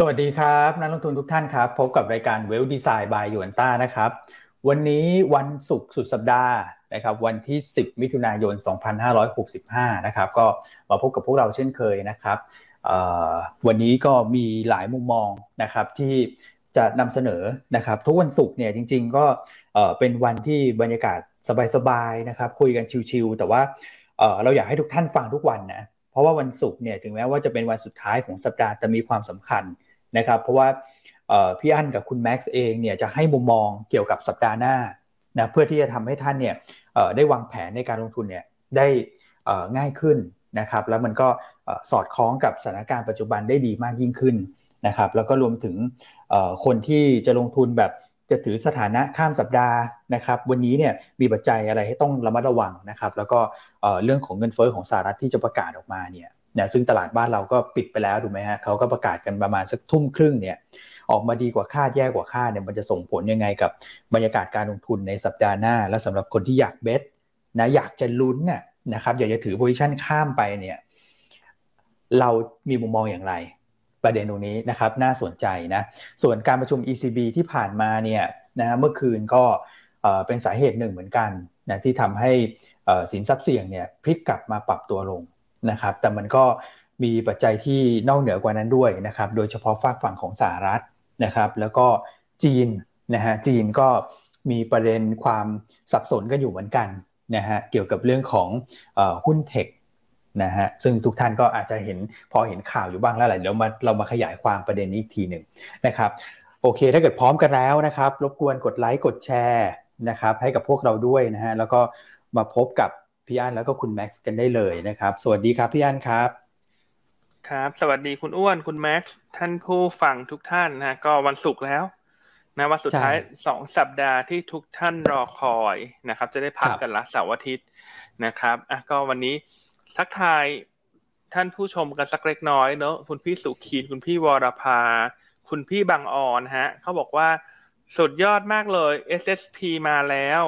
สวัสดีครับ นักลงทุนทุกท่านครับ พบกับรายการ Wealth Design by Yuanta นะครับ วันนี้วันศุกร์สุดสัปดาห์นะครับวันที่ 10 มิถุนายน 2565 นะครับก็มาพบกับพวกเราเช่นเคยนะครับวันนี้ก็มีหลายมุมมองนะครับที่จะนำเสนอนะครับทุกวันศุกร์เนี่ยจริง ๆ ก็เป็นวันที่บรรยากาศสบายๆนะครับคุยกัน chill ๆแต่ว่าเราอยากให้ทุกท่านฟังทุกวันนะเพราะว่าวันศุกร์เนี่ยถึงแม้ว่าจะเป็นวันสุดท้ายของสัปดาห์แต่มีความสำคัญ นะครับเพราะว่าพี่อั้นกับคุณแม็กซ์เองเนี่ยจะให้มุมมองเกี่ยวกับสัปดาห์หน้านะเพื่อที่จะทำให้ท่านเนี่ยได้วางแผนในการลงทุนเนี่ยได้ง่ายขึ้นนะครับแล้วมันก็สอดคล้องกับสถานการณ์ปัจจุบันได้ดีมากยิ่งขึ้นนะครับแล้วก็รวมถึงคนที่จะลงทุนแบบจะถือสถานะข้ามสัปดาห์นะครับวันนี้เนี่ยมีปัจจัยอะไรให้ต้องระมัดระวังนะครับแล้วก็เรื่องของเงินเฟ้อของสหรัฐที่จะประกาศออกมาเนี่ย นะซึ่งตลาดบ้านเราก็ปิดไปแล้วถูกไหมฮะเขาก็ประกาศกันประมาณสักทุ่มครึ่งเนี่ยออกมาดีกว่าคาดแย่กว่าคาดเนี่ยมันจะส่งผลยังไงกับบรรยากาศการลงทุนในสัปดาห์หน้า และสำหรับคนที่อยากเบสนะอยากจะลุ้นน่ยนะครับอยากจะถือโพซิชันข้ามไปเนี่ยเรามีมุมมองอย่างไร ประเด็นตรงนี้นะครับน่าสนใจนะส่วนการประชุม ECB ที่ผ่านมาเนี่ยนะเมื่อคืนก็เป็นสาเหตุหนึ่งเหมือนกันนะที่ทำให้สินทรัพย์เสี่ยงเนี่ยพลิกกลับมาปรับตัวลง นะครับ แต่มันก็มีปัจจัยที่นอกเหนือกว่านั้นด้วยนะครับ โดยเฉพาะฝากฝั่งของสหรัฐนะครับ แล้วก็จีนนะฮะ จีนก็มีประเด็นความสับสนกันอยู่เหมือนกันนะฮะ เกี่ยวกับเรื่องของหุ้นเทคนะฮะ ซึ่งทุกท่านก็อาจจะเห็นพอเห็นข่าวอยู่บ้างแล้วแหละเดี๋ยวมาเรามาขยายความประเด็นนี้อีกทีหนึ่งนะครับโอเค ถ้าเกิดพร้อมกันแล้วนะครับ รบกวนกดไลค์ กดแชร์นะครับ ให้กับพวกเราด้วยนะฮะ แล้วก็มาพบกับ พี่อั้นแล้วก็คุณแม็กซ์กันได้เลยนะครับ สวัสดีครับพี่อั้นครับ ครับ สวัสดีคุณอ้วนคุณแม็กซ์ท่านผู้ฟังทุกท่านนะก็วันศุกร์แล้วนะวันสุดท้ายสองสัปดาห์ที่ทุกท่านรอคอยนะครับ จะได้พักกันละเสาร์อาทิตย์นะครับอะก็วันนี้ทักทายท่านผู้ชมกันสักเล็กน้อยเนอะคุณพี่สุขีนคุณพี่วรภาคุณพี่บางออนฮะเขาบอกว่าสุดยอดมากเลย SSP มาแล้ว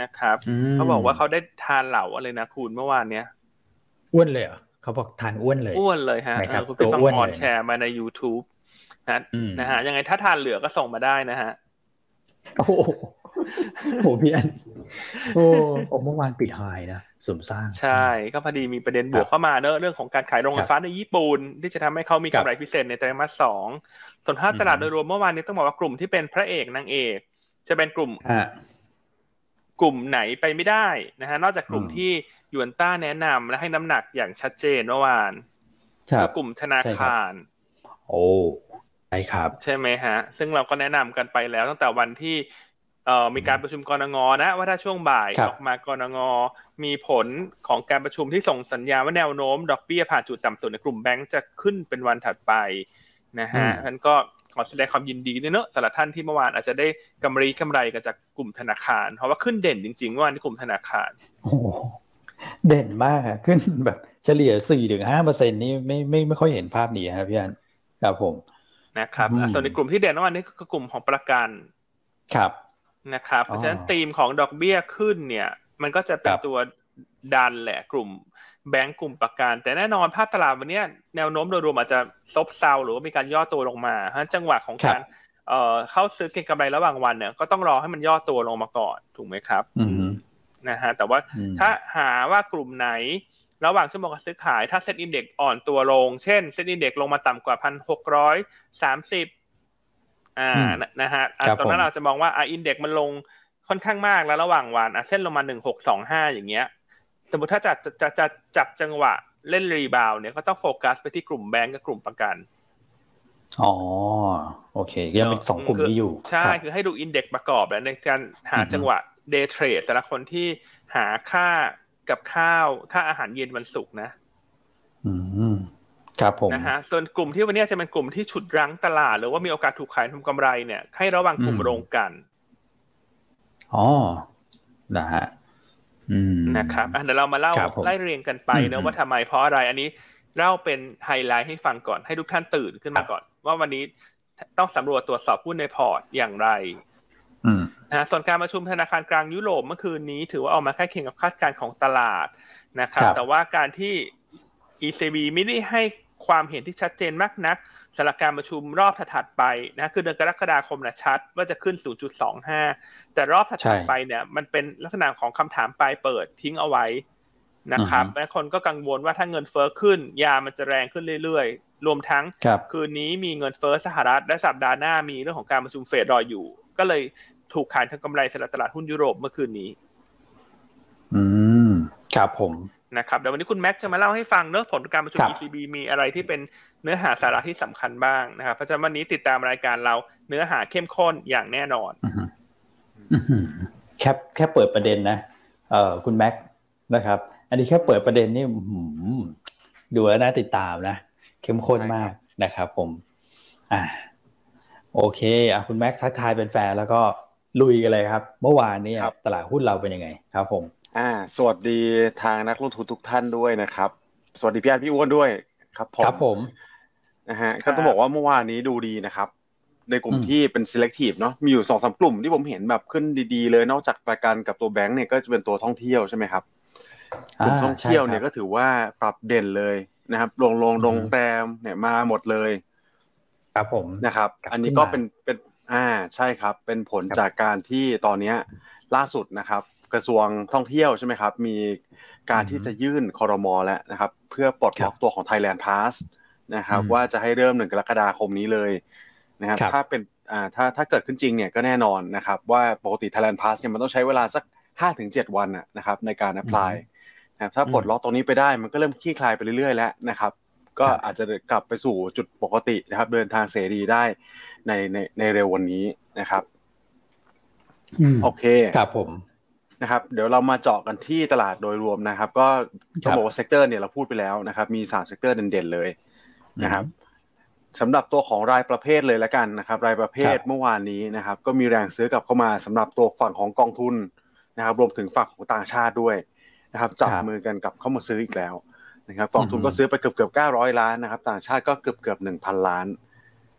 นะครับเขาบอกว่าเขาได้ทานเหล่าอะไรนะคุณเมื่อวานเนี้ยอ้วนเลยเหรอเขาบอกทานอ้วนเลย อ้วนเลยฮะคุณพี่ต้องออนแชร์มาใน YouTube นะนะฮะยังไงถ้าทานเหลือก็ส่งมาได้นะฮะโอ้โหพี่อันโอ้เมื่อวานปิดไฮนะสมสร้าง ใช่ ก็พอดีมีประเด็นบวกเข้ามาเนอะเรื่องของการขายโรงไฟฟ้าในญี่ปุ่นที่จะทำให้เขามีกำไรพิเศษในไตรมาสสองส่วนภาพตลาดโดยรวมเมื่อวานนี้ต้องบอกว่ากลุ่มที่เป็นพระเอกนางเอก จะเป็นกลุ่ม กลุ่มไหนไปไม่ได้นะฮะนอกจากกลุ่มที่ยูนต้าแนะนำและให้น้ำหนักอย่างชัดเจนเมื่อวานคือกลุ่มธนาคาร โอ้ใช่ครับ ใช่ไหมฮะ ซึ่งเราก็แนะนำกันไปแล้วตั้งแต่วันที่เอ่อมีการประชุมกรงงนะ ว่าถ้าช่วงบ่ายออกมากรงงมีผลของการประชุมที่ส่งสัญญาว่าแนวโน้ม ดอกเบี้ยผ่านจุดต่ำสุดในกลุ่มแบงก์จะขึ้นเป็นวันถัดไปนะฮะนั้นก็ ขอแสดงความยินดีด้วยเนอะสำหรับท่านที่เมื่อวานอาจจะได้กำไรกำไรกันจากกลุ่มธนาคาร เพราะว่าขึ้นเด่นจริงๆเมื่อวานที่กลุ่มธนาคารโอ้เด่นมากอะขึ้นแบบเฉลี่ยสี่ถึงห้าเปอร์เซ็นนี่ไม่ไม่ไม่ค่อยเห็นภาพนี้ครับพี่อันครับผมนะครับส่วนในกลุ่มที่เด่นเมื่อวานนี้คือกลุ่มของประกันครับนะครับ เพราะฉะนั้นธีมของดอกเบี้ยขึ้นเนี่ย มันก็จะเป็นตัว ดันแหละกลุ่มแบงก์กลุ่มประกัน แต่แน่นอนภาพตลาดวันนี้แนวโน้มโดยรวมอาจจะซบเซาหรือว่ามีการย่อตัวลงมาเพราะฉะนั้นจังหวะของการเอ่อเข้าซื้อเก็งกำไรระหว่างวันเนี่ยก็ต้องรอให้มันย่อตัวลงมาก่อนถูกไหมครับนะฮะแต่ว่าถ้าหาว่ากลุ่มไหนระหว่างชั่วโมงการซื้อขายถ้าเซ็นอินเด็กอ่อนตัวลง เช่นเซ็นอินเด็กลงมาต่ำกว่าพันหกร้อยสามสิบอ่านะฮะตอนนั้นเราจะมองว่าอ่าอินเด็กมันลงค่อนข้างมากแล้วระหว่างวันอะเส้นลงมาหนึ่งหกสองห้าอย่างเงี้ย สมมติถ้าจะจะจะจับจังหวะเล่นรีบาวเนี่ยก็ต้องโฟกัสไปที่กลุ่มแบงก์กับกลุ่มประกัน อ๋อ โอเคยังเป็นสองกลุ่มนี้อยู่ ใช่ คือให้ดู index ประกอบแล้วในการหาจังหวะ day trade แต่ละคนที่หาค่ากับข้าวค่าอาหารเย็นวันศุกร์นะ อืม ครับผมนะฮะส่วนกลุ่มที่วันนี้จะเป็นกลุ่มที่ฉุดรั้งตลาด หรือว่ามีโอกาสถูกขายทำกำไรเนี่ย ให้ระวังกลุ่มโรงกลั่น อ๋อ นะฮะ นะครับเดี๋ยวเรามาเล่าไล่เรียงกันไปนะว่าทำไมเพราะอะไร อันนี้เล่าเป็นไฮไลท์ให้ฟังก่อนให้ทุกท่านตื่นขึ้นมาก่อน ว่าวันนี้ต้องสำรวจตรวจสอบหุ้นในพอร์ตอย่างไรนะส่วนการประชุมธนาคารกลางยุโรปเมื่อคืนนี้ ถือว่าออกมาใกล้เคียงกับคาดการณ์ของตลาดนะครับ แต่ว่าการที่ ECB ไม่ได้ให้ความเห็นที่ชัดเจนมากนัก สำหรับการประชุมรอบถัดไปนะคือเดือนกรกฎาคมนะชัดว่าจะขึ้น 0.25 แต่รอบถัดไปเนี่ยมันเป็นลักษณะของคำถามปลายเปิดทิ้งเอาไว้นะครับแม้คนก็กังวลว่าถ้าเงินเฟ้อขึ้น ยามันจะแรงขึ้นเรื่อยๆ รวมทั้งคืนนี้มีเงินเฟ้อสหรัฐและสัปดาห์หน้ามีเรื่องของการประชุมเฟดรออยู่ ก็เลยถูกขายทางกำไรสำหรับตลาดหุ้นยุโรปเมื่อคืนนี้ อืมครับผม นะครับเดี๋ยววันนี้คุณแม็กจะมาเล่าให้ฟังเนื้อผลการประชุม ECB มีอะไรที่เป็นเนื้อหาสาระที่สำคัญบ้างนะครับเพราะฉะนั้นวันนี้ติดตามรายการเราเนื้อหาเข้มข้นอย่างแน่นอนแค่แค่เปิดประเด็นนะเอ่อคุณแม็กนะครับ อันนี้แค่เปิดประเด็นนี่ดูแล้วน่าติดตามนะ เข้มข้นมากนะครับ ผม อ่า โอเคอะคุณแม็กทักทายเป็นแฟนแล้วก็ลุยกันเลยครับ เมื่อวานนี้ตลาดหุ้นเราเป็นยังไง ครับผม อ่า สวัสดีทางนักลงทุนทุกท่านด้วยนะครับ สวัสดีพี่อาร์พี่อ้วนด้วยครับผมครับผมนะฮะก็ต้องบอกว่าเมื่อวานนี้ดูดีนะครับ ในกลุ่มที่เป็น selective เนาะมีอยู่สองสามกลุ่มที่ผมเห็นแบบขึ้นดีๆเลย นอกจากประกันกับตัวแบงก์เนี่ยก็จะเป็นตัวท่องเที่ยวใช่ไหมครับกลุ่มท่องเที่ยวเนี่ยก็ถือว่าปรับเด่นเลยนะครับลงลงโรงแรมเนี่ยมาหมดเลย ครับผมนะครับ อันนี้ก็เป็นเป็น อ่าใช่ครับ เป็นผลจากการที่ตอนนี้ล่าสุดนะครับ กระทรวงท่องเที่ยวใช่ไหมครับ มีการที่จะยื่นคอรมอแล้วนะครับ เพื่อปลดล็อกตัวของ Thailand Pass นะครับ ว่าจะให้เริ่มหนึ่งกรกฎาคมนี้เลยนะครับ ถ้าเป็นอ่าถ้าถ้าเกิดขึ้นจริงเนี่ยก็แน่นอนนะครับ ว่าปกติ Thailand Pass เนี่ยมันต้องใช้เวลาสักห้าถึงเจ็ดวันนะครับ ในการ apply นะครับถ้าปลดล็อกตรงนี้ไปได้มันก็เริ่มคลี่คลายไปเรื่อยๆแล้วนะครับก็อาจจะกลับไปสู่จุดปกตินะครับ เดินทางเสรีได้ในในในเร็ววันนี้นะครับโอเคครับผม นะครับเดี๋ยวเรามาเจาะกันที่ตลาดโดยรวมนะครับ ก็ต้องบอกว่า sector เนี่ยเราพูดไปแล้วนะครับ มีสาม sector เด่นๆเลยนะครับสำหรับตัวของรายประเภทเลยแล้วกันนะครับ รายประเภทเมื่อวานนี้นะครับ ก็มีแรงซื้อกลับเข้ามาสำหรับตัวฝั่งของกองทุนนะครับ รวมถึงฝั่งของต่างชาติด้วยนะครับจับมือกันกับเข้ามาซื้ออีกแล้วนะครับกองทุนก็ซื้อไปเกือบเกือบเก้าร้อยล้านนะครับ ต่างชาติก็เกือบเกือบหนึ่งพันล้าน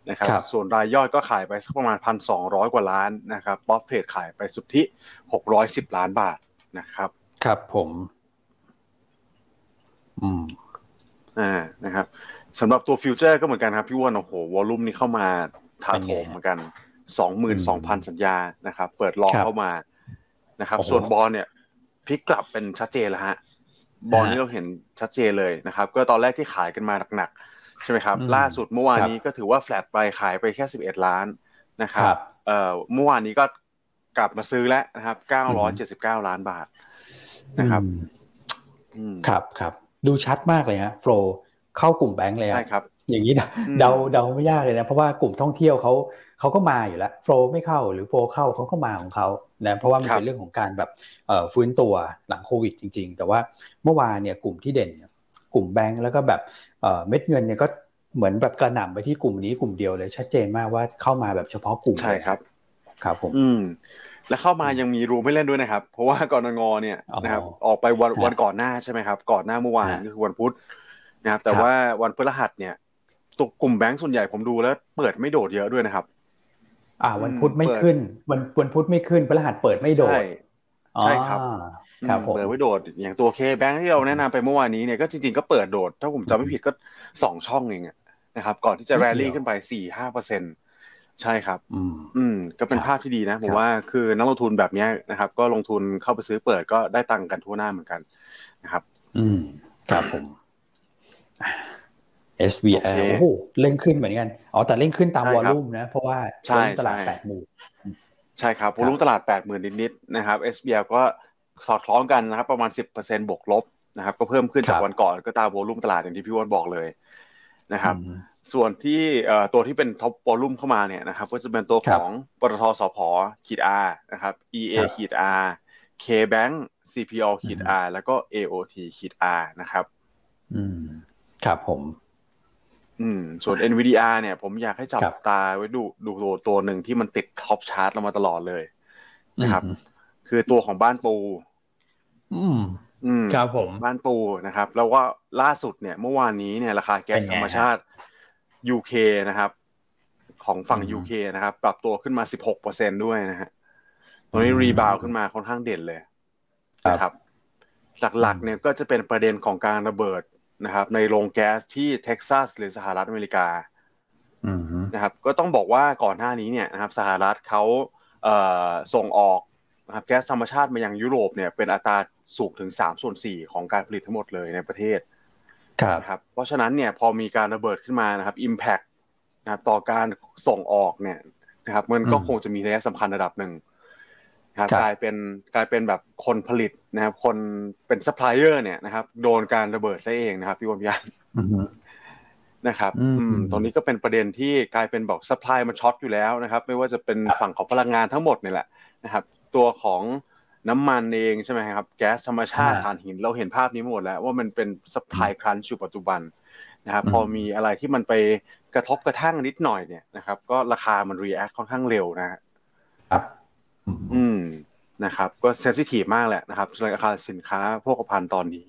นะครับส่วนรายย่อยก็ขายไปสักประมาณพันสองร้อยกว่าล้านนะครับ prop trade ขายไปสุทธิหกร้อยสิบล้านบาทนะครับ ครับผม อืมอ่านะครับสำหรับตัวฟิวเจอร์ก็เหมือนกันครับ พี่วอนโอ้โห volume นี้เข้ามาถาโถมเหมือนกันสองหมื่นสองพันสัญญานะครับ เปิดลองเข้ามานะครับ ส่วนบอลเนี่ยพลิกกลับเป็นชัดเจนแล้วฮะบอลนี่เราเห็นชัดเจนเลยนะครับ ก็ตอนแรกที่ขายกันมาหนัก ใช่ไหมครับ ล่าสุดเมื่อวานนี้ก็ถือว่าแฟลตไปขายไปแค่สิบเอ็ดล้านนะครับเอ่อเมื่อวานนี้ก็กลับมาซื้อแล้วนะครับเก้าร้อยเจ็ดสิบเก้าล้านบาทนะครับครับครับดูชัดมากเลยฮะโฟลเข้ากลุ่มแบงค์เลยใช่ครับ อย่างนี้เดาเดาไม่ยากเลยนะเพราะว่ากลุ่มท่องเที่ยวเขาเขาก็มาอยู่แล้วโฟลไม่เข้าหรือโฟลเข้าเขาก็มาของเขานะเพราะว่ามันเป็นเรื่องของการแบบฟื้นตัวหลังโควิดจริง ๆ แต่ว่าเมื่อวานเนี่ยกลุ่มที่เด่น กลุ่มแบงค์แล้วก็แบบเม็ดเงินเนี่ยก็เหมือนแบบกระหน่ำไปที่กลุ่มนี้กลุ่มเดียวเลย ชัดเจนมากว่าเข้ามาแบบเฉพาะกลุ่มใช่ครับครับผมอืมและเข้ามายังมีรูไม่เล่นด้วยนะครับ เพราะว่ากรงงเนี่ยนะครับออกไปวันวันก่อนหน้าใช่ไหมครับ ก่อนหน้าเมื่อวานก็คือวันพุธนะครับ แต่ว่าวันพฤหัสเนี่ยตัวกลุ่มแบงก์ส่วนใหญ่ผมดูแล้วเปิดไม่โดดเยอะด้วยนะครับ อ่า วันพุธไม่ขึ้น วันวันพุธไม่ขึ้นพฤหัสเปิดไม่โดดใช่ครับ ครับเปิดไว้โดดอย่างตัวเคแบงค์ที่เราแนะนำไปเมื่อวานนี้เนี่ยก็จริงๆก็เปิดโดด ถ้าผมจำไม่ผิดก็สองช่องเองนะครับ ก่อนที่จะแรลลี่ขึ้นไปสี่ห้าเปอร์เซ็นใช่ครับ อืมก็เป็นภาพที่ดีนะผมว่าคือนักลงทุนแบบนี้นะครับ ก็ลงทุนเข้าไปซื้อเปิดก็ได้ตังค์กันทั่วหน้าเหมือนกันนะครับ อืมครับผม SBL โอ้โหเร่งขึ้นเหมือนกันอ๋อแต่เร่งขึ้นตาม volume นะ เพราะว่าตลาดแปดหมื่นใช่ครับ volume ตลาดแปดหมื่นนิดๆนะครับ SBL ก็ สอดคล้องกันนะครับ ประมาณสิบเปอร์เซ็นบวกลบนะครับ ก็เพิ่มขึ้นจากวันก่อนก็ตาม volume ตลาดอย่างที่พี่วอนบอกเลยนะครับ ส่วนที่ตัวที่เป็น top volume เข้ามาเนี่ยนะครับ ก็จะเป็นตัวของปตทสพขีด R นะครับ EA ขีด R KBank CPALL ขีด R แล้วก็ AOT ขีด R นะครับ อืมครับผม อืม ส่วน NVDR เนี่ย ผมอยากให้จับตาไว้ดูดูตัวตัวหนึ่งที่มันติด top chart เรามาตลอดเลยนะครับ คือตัวของบ้านปู อืมอืมครับผมบ้านปูนะครับ แล้วว่าล่าสุดเนี่ยเมื่อวานนี้เนี่ยราคาแก๊สธรรมชาติ UK นะครับ ของฝั่ง UK นะครับ ปรับตัวขึ้นมา 16เปอร์เซ็นด้วยนะฮะตรงนี้ rebound ขึ้นมาค่อนข้างเด่นเลยนะครับ หลักๆเนี่ยก็จะเป็นประเด็นของการระเบิดนะครับ ในโรงแก๊สที่เท็กซัสหรือสหรัฐอเมริกาอืมนะครับ ก็ต้องบอกว่าก่อนหน้านี้เนี่ยนะครับ สหรัฐเขาเอ่อส่งออกนะครับ แก๊สธรรมชาติมายังยุโรปเนี่ยเป็นอัตราสูงถึง3ส่วน4ของการผลิตทั้งหมดเลยในประเทศครับนะครับเพราะฉะนั้นเนี่ยพอมีการระเบิดขึ้นมานะครับ Impact นะครับต่อการส่งออกเนี่ยนะครับมันก็อืมคงจะมีนัยสำคัญระดับหนึ่งนะครับครับกลายเป็นกลายเป็นแบบคนผลิตนะครับ คนเป็นซัพพลายเออร์เนี่ยนะครับโดนการระเบิดซะเองนะครับพี่วมยันอืมนะครับอืมอืมตรงนี้ก็เป็นประเด็นที่กลายเป็นบอก supply มัน short อยู่แล้วนะครับ ไม่ว่าจะเป็นครับฝั่งของพลังงานทั้งหมดนี่แหละนะครับ ตัวของน้ำมันเองใช่ไหมครับ แก๊สธรรมชาติอ่าถ่านหิน เราเห็นภาพนี้มาหมดแล้วว่ามันเป็นsupply crunch อยู่ปัจจุบันนะครับอืมพอมีอะไรที่มันไปกระทบกระทั่งนิดหน่อยเนี่ยนะครับ ก็ราคามัน react ค่อนข้างเร็วนะฮะครับอืมอืมนะครับ ก็ sensitive มากแหละนะครับสำหรับราคาสินค้าโภคภัณฑ์ตอนนี้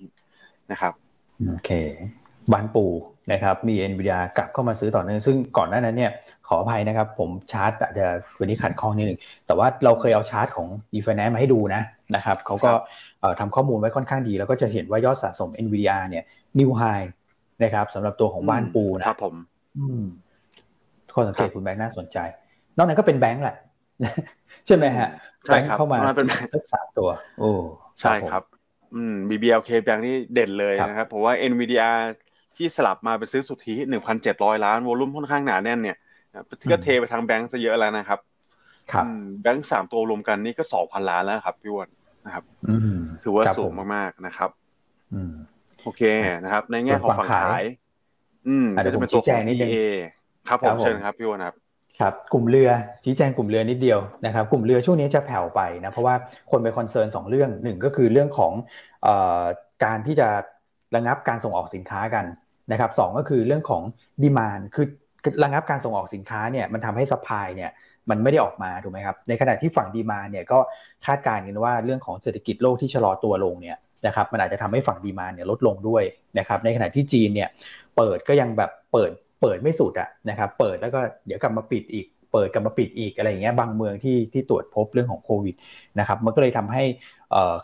นะครับโอเคบ้านปูนะครับมี NVDR กลับเข้ามาซื้อต่อเนื่องซึ่งก่อนหน้านั้นเนี่ย ขออภัยนะครับ ผมชาร์ตอาจจะวันนี้ขัดข้องนิดหนึ่งแต่ว่าเราเคยเอาชาร์ตของ e f i n a n c e มาให้ดูนะนะครับเขาก็เอ่อทำข้อมูลไว้ค่อนข้างดี แล้วก็จะเห็นว่ายอดสะสม NVIDIA เนี่ย new high นะครับสำหรับตัวของบ้านปูนะครับผมอืมข้อสังเกตครับคุณแบงค์น่าสนใจ นอกนั้นก็เป็นแบงค์แหละใช่ไหมฮะใช่ครับแงเข้ามามันเป็นสักสามตัว โอ้ใช่ครับ อืม BBLK แบงค์นี่เด่นเลยครับนะครับผมว่า NVIDIA ที่สลับมาไปซื้อสุทธิ1,700 ล้านวอลุ่มค่อนข้างหนาแน่นเนี่ย ก็เทไปทางแบงค์ซะเยอะแล้วนะครับครับอืมแบงค์สามตัวรวมกันนี่ก็2,000ล้านแล้วครับพี่อ้วนนะครับอืมถือว่าครับสูงผมมากๆนะครับอืมโอเคนะครับ ในแง่ของส่วนฝั่ฝั่งงขาขายยอืมอะเดี๋ก็ยวจะเป็นตัวผมชี้แจของงนิดนึง EA ครับผครัมบผมเชิญครับพี่อ้วนครับครับกลุ่มเรือชี้แจงกลุ่มเรือนิดเดียวนะครับ กลุ่มเรือช่วงนี้จะแผ่วไปนะเพราะว่าคนไปคอนเซิร์นสองเรื่องหนึ่งก็คือเรื่องของเอ่อการที่จะระงับการส่งออกสินค้ากันนะครับสองก็คือเรื่องของดีมานคือ ระงับการส่งออกสินค้าเนี่ยมันทำให้สปายเนี่ยมันไม่ได้ออกมาถูกไหมครับ ในขณะที่ฝั่งดีมาเนี่ยก็คาดการณ์กันว่าเรื่องของเศรษฐกิจโลกที่ชะลอตัวลงเนี่ยนะครับมันอาจจะทำให้ฝั่งดีมาเนี่ยลดลงด้วยนะครับ ในขณะที่จีนเนี่ยเปิดก็ยังแบบเปิดเปิดไม่สุดอะนะครับ เปิดแล้วก็เดี๋ยวกลับมาปิดอีก เปิดกลับมาปิดอีกอะไรอย่างเงี้ยบางเมืองที่ที่ตรวจพบเรื่องของโควิดนะครับ มันก็เลยทำให้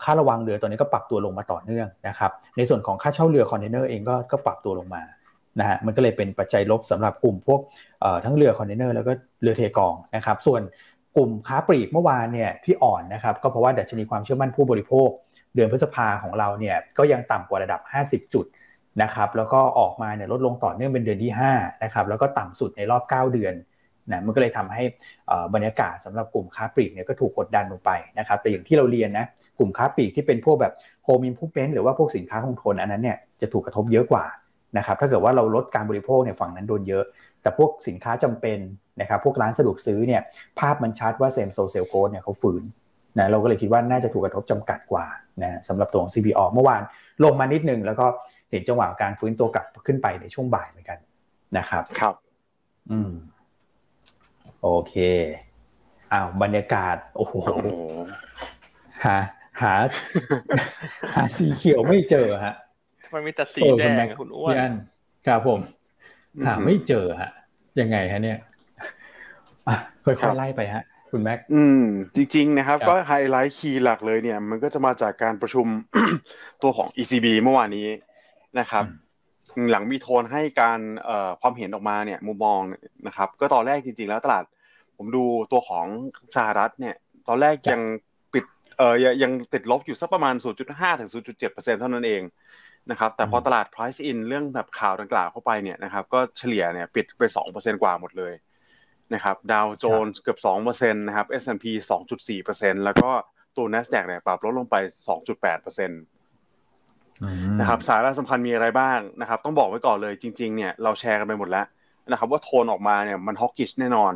ค่าระวังเรือตัวนี้ก็ปรับตัวลงมาต่อเนื่องนะครับ ในส่วนของค่าเช่าเรือคอนเทนเนอร์เองก็ก็ปรับตัวลงมา นะฮะมันก็เลยเป็นปัจจัยลบสำหรับกลุ่มพวกทั้งเรือคอนเทนเนอร์แล้วก็เรือเทกองนะครับส่วนกลุ่มค้าปลีกเมื่อวานเนี่ยที่อ่อนนะครับก็เพราะว่าดัชนีความเชื่อมั่นผู้บริโภค เดือนพฤษภาของเราเนี่ยก็ยังต่ำกว่าระดับ 50 จุดนะครับแล้วก็ออกมาเนี่ยลดลงต่อเนื่องเป็นเดือนที่5นะครับแล้วก็ต่ำสุดในรอบ 9 เดือนนะมันก็เลยทำให้บรรยากาศสำหรับกลุ่มค้าปลีกเนี่ยก็ถูกกดดันลงไปนะครับแต่อย่างที่เราเรียนนะกลุ่มค้าปลีกที่เป็นพวกแบบ home improvement หรือว่าพวกสินค้าคงทนอันนั้นเนี่ยจะถูกกระทบเยอะกว่า นะครับถ้าเกิดว่าเราลดการบริโภคเนี่ยฝั่งนั้นโดนเยอะ แต่พวกสินค้าจำเป็นนะครับพวกร้านสะดวกซื้อเนี่ยภาพมันชัดว่า same store sales growth เนี่ยเขาฟื้นนะเราก็เลยคิดว่าน่าจะถูกกระทบจำกัดกว่านะสำหรับตัวของ CPALL เมื่อวานลงมานิดนึงแล้วก็เห็นจังหวะการฟื้นตัวกลับขึ้นไปในช่วงบ่ายเหมือนกันนะครับครับ อืมโอเคอ้าวบรรยากาศ โอ้โหโอ้โหหาหาหาสีเขียวไม่เจอฮะ มันมีแต่สีเออแดคุณงแม็กอะคุณอ้วนพี่อันครับผมหาไม่เจอฮะ ยังไงฮะเนี่ยอะค่ครัอยบๆไล่ไปฮะ คุณแม็กอืม จริง ๆ นะครับครับ ก็ไฮไลท์คีย์หลักเลยเนี่ย มันก็จะมาจากการประชุมตัวของ ECB เมื่อวานนี้นะครับหลังมีโทนให้การเอ่อความเห็นออกมาเนี่ยมุมมองนะครับ ก็ตอนแรกจริง ๆ แล้วตลาด ผมดูตัวของสหรัฐเนี่ย ตอนแรกครับยังปิดเอ่อยังยังติดลบอยู่สักประมาณ 0.5 ถึง 0.7เปอร์เซ็นต์เท่านั้นเอง นะครับแต่พอตลาด price in เรื่องแบบข่าวดังกล่าวเข้าไปเนี่ยนะครับก็เฉลี่ยเนี่ยปิดไป2เปอร์เซ็นต์กว่าหมดเลยนะครับดาวโจนส์เกือบ2เปอร์เซ็นต์นะครับ S&P 2.4เปอร์เซ็นต์แล้วก็ตัว NASDAQ เนี่ยปรับลดลงไป 2.8เปอร์เซ็นต์นะครับสาระสำคัญมีอะไรบ้างนะครับต้องบอกไว้ก่อนเลยจริง ๆ เนี่ยเราแชร์กันไปหมดแล้วนะครับว่าโทนออกมาเนี่ยมันฮอกกิชแน่นอน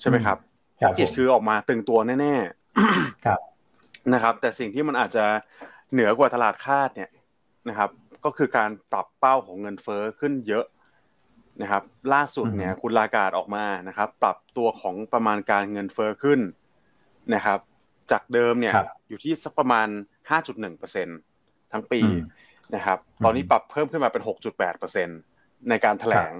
ใช่ไหมครับคฮรัอบกกิชผมคือออกมาตึงตัวแน่ครับๆนะครับ แต่สิ่งที่มันอาจจะเหนือกว่าตลาดคาดเนี่ย นะครับ ก็คือการปรับเป้าของเงินเฟ้อขึ้นเยอะนะครับ ล่าสุดเนี่ยคุณลากาดออกมานะครับ ปรับตัวของประมาณการเงินเฟ้อขึ้นนะครับ จากเดิมเนี่ยครับอยู่ที่สักประมาณ 5.1เปอร์เซ็นทั้งปีอืมนะครับอืมตอนนี้ปรับเพิ่มขึ้นมาเป็น 6.8เปอร์เซ็นในการแถลง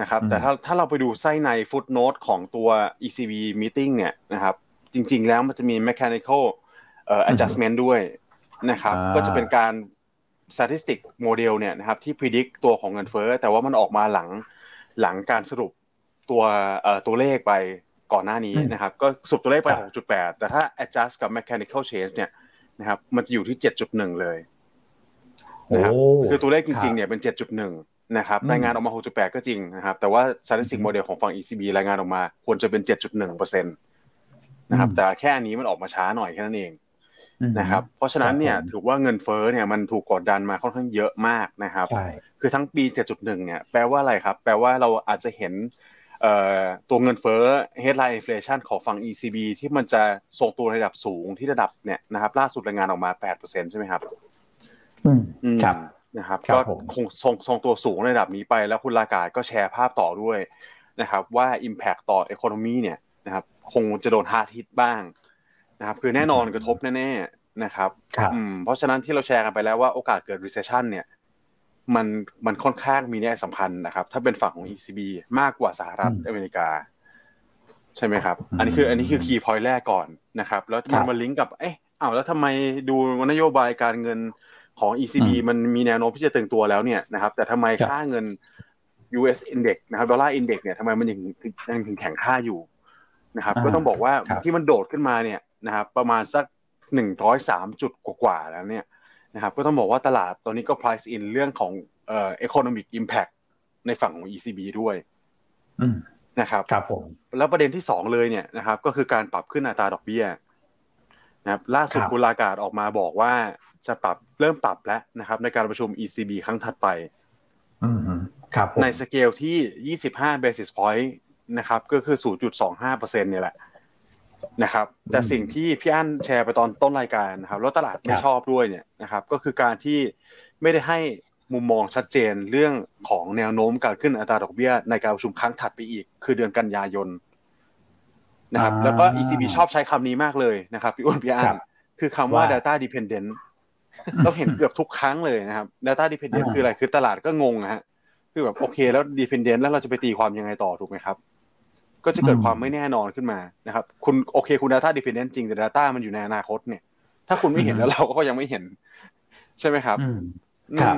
นะครับอืมแต่ถ้าถ้าเราไปดูไส้ในฟุตโนตของตัว ECB meeting เนี่ยนะครับ จริง ๆ แล้วมันจะมี mechanical เอ่อ adjustment ด้วยนะครับอ่าก็จะเป็นการ statistic model เนี่ยนะครับที่ predict ตัวของเงินเฟ้อแต่ว่ามันออกมาหลังหลังการสรุปตัวเอ่อตัวเลขไปก่อนหน้านี้นะครับก็สรุปตัวเลขไป 6.8 แต่ถ้า adjust กับ mechanical change เนี่ยนะครับมันจะอยู่ที่ 7.1 เลยนะครับคือตัวเลขจริงๆเนี่ยเป็น 7.1 นะครับรายงานออกมา 6.8 ก็จริงนะครับแต่ว่า statistic model ของฝั่ง ECB รายงานออกมาควรจะเป็น 7.1เปอร์เซ็นต์นะครับแต่แค่อันนี้มันออกมาช้าหน่อยแค่นั้นเอง นะครับเพราะฉะนั้นเนี่ยถือว่าเงินเฟ้อเนี่ยมันถูกกดดันมาค่อนข้างเยอะมากนะครับคือทั้งปี 7.1 เนี่ยแปลว่าอะไรครับ แปลว่าเราอาจจะเห็นตัวเงินเฟ้อ headline inflation ของฝั่ง ECB ที่มันจะทรงตัวระดับสูงที่ระดับเนี่ยนะครับล่าสุดรายงานออกมา 8%ใช่ไหมครับอืมครับนะครับก็คงทรงทรงตัวสูงระดับนี้ไปแล้วคุณลากาดก็แชร์ภาพต่อด้วยนะครับว่า Impact ต่อ Economy เนี่ยนะครับคงจะโดนฮาร์ดฮิตบ้าง นะครับคือแน่นอนกระทบแน่ๆนะครับเพราะฉะนั้นที่เราแชร์กันไปแล้วว่าโอกาสเกิด recession เนี่ยมันมันค่อนข้างมีแน่สำคัญนะครับ ถ้าเป็นฝั่งของ ECB มากกว่าสหรัฐอเมริกา ใช่ไหมครับ อันนี้คืออันนี้คือ key point แรกก่อนนะครับ แล้วมันมาลิงก์กับเอ๊ะอ้าวแล้วทำไมดูนโยบายการเงินของ ECB มันมีแนวโน้มที่จะตึงตัวแล้วเนี่ยนะครับ แต่ทำไมค่าเงิน US index นะครับดอลลาร์ index เนี่ยทำไมมันยังยังถึงแข็งค่าอยู่นะครับ ก็ต้องบอกว่าที่มันโดดขึ้นมาเนี่ย นะครับประมาณสักหนึ่งร้อยสามจุดกว่าแล้วเนี่ยนะครับก็ต้องบอกว่าตลาดตอนนี้ก็ price in เรื่องของเอ่อ economic impact ในฝั่งของ ECB ด้วยนะครับครับผมแล้วประเด็นที่สองเลยเนี่ยนะครับ ก็คือการปรับขึ้นอัตราดอกเบี้ยนะครับล่าสุดบุลากาศออกมาบอกว่าจะปรับเริ่มปรับแล้วนะครับ ในการประชุม ECB ครั้งถัดไปครับในสเกลที่ 25 basis point นะครับ ก็คือ 0.25เปอร์เซ็นเนี่ยแหละ นะครับ แต่สิ่งที่พี่อั้นแชร์ไปตอนต้นรายการนะครับ แล้วตลาดไม่ชอบด้วยเนี่ยนะครับ ก็คือการที่ไม่ได้ให้มุมมองชัดเจนเรื่องของแนวโน้มการขึ้นอัตราดอกเบี้ย ในการประชุมครั้งถัดไปอีก คือเดือนกันยายนนะครับแล้วก็ ECB ชอบใช้คำนี้มากเลยนะครับพี่อ้วนพี่อั้นคือคำว่า data dependent เราเห็นเกือบทุกครั้งเลยนะครับ data dependent คืออะไรคือตลาดก็งงนะฮะคือแบบโอเคแล้ว dependent แล้วเราจะไปตีความยังไงต่อถูกไหมครับ ก็จะเกิดความไม่แน่นอนขึ้นมานะครับ คุณโอเคคุณ Data Dependent จริงแต่ Data มันอยู่ในอนาคตเนี่ย ถ้าคุณไม่เห็นแล้วเราก็ยังไม่เห็น ใช่ไหมครับครับ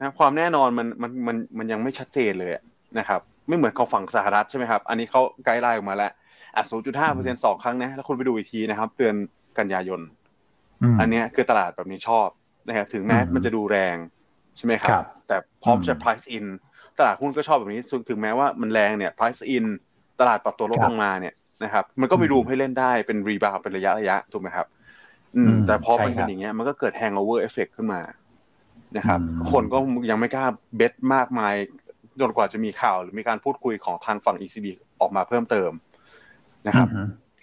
นะความแน่นอนมันมันมันมันยังไม่ชัดเจนเลยนะครับ ไม่เหมือนของฝั่งสหรัฐใช่ไหมครับ อันนี้เขาไกด์ไลน์ออกมาแล้วอะ0.5เปอร์เซ็นต์สองครั้งนะแล้วคุณไปดูอีกทีนะครับ เดือนกันยายน อันนี้คือตลาดแบบนี้ชอบนะครับถึงแม้มันจะดูแรงใช่ไหมครับ แต่พร้อมจะ price in ตลาดหุ้นก็ชอบแบบนี้ถึงแม้ว่ามันแรงเนี่ย price in ตลาดปรับตัวลดลงมาเนี่ยนะครับ มันก็มี room ให้เล่นได้เป็น rebound เป็นระยะระยะถูกไหมครับ อืม แต่พอมันเป็นอย่างเงี้ยมันก็เกิด hangover effect ขึ้นมานะครับ คนก็ยังไม่กล้า bet มากมายจนกว่าจะมีข่าวหรือมีการพูดคุยของทางฝั่ง ECB ออกมาเพิ่มเติมนะครับ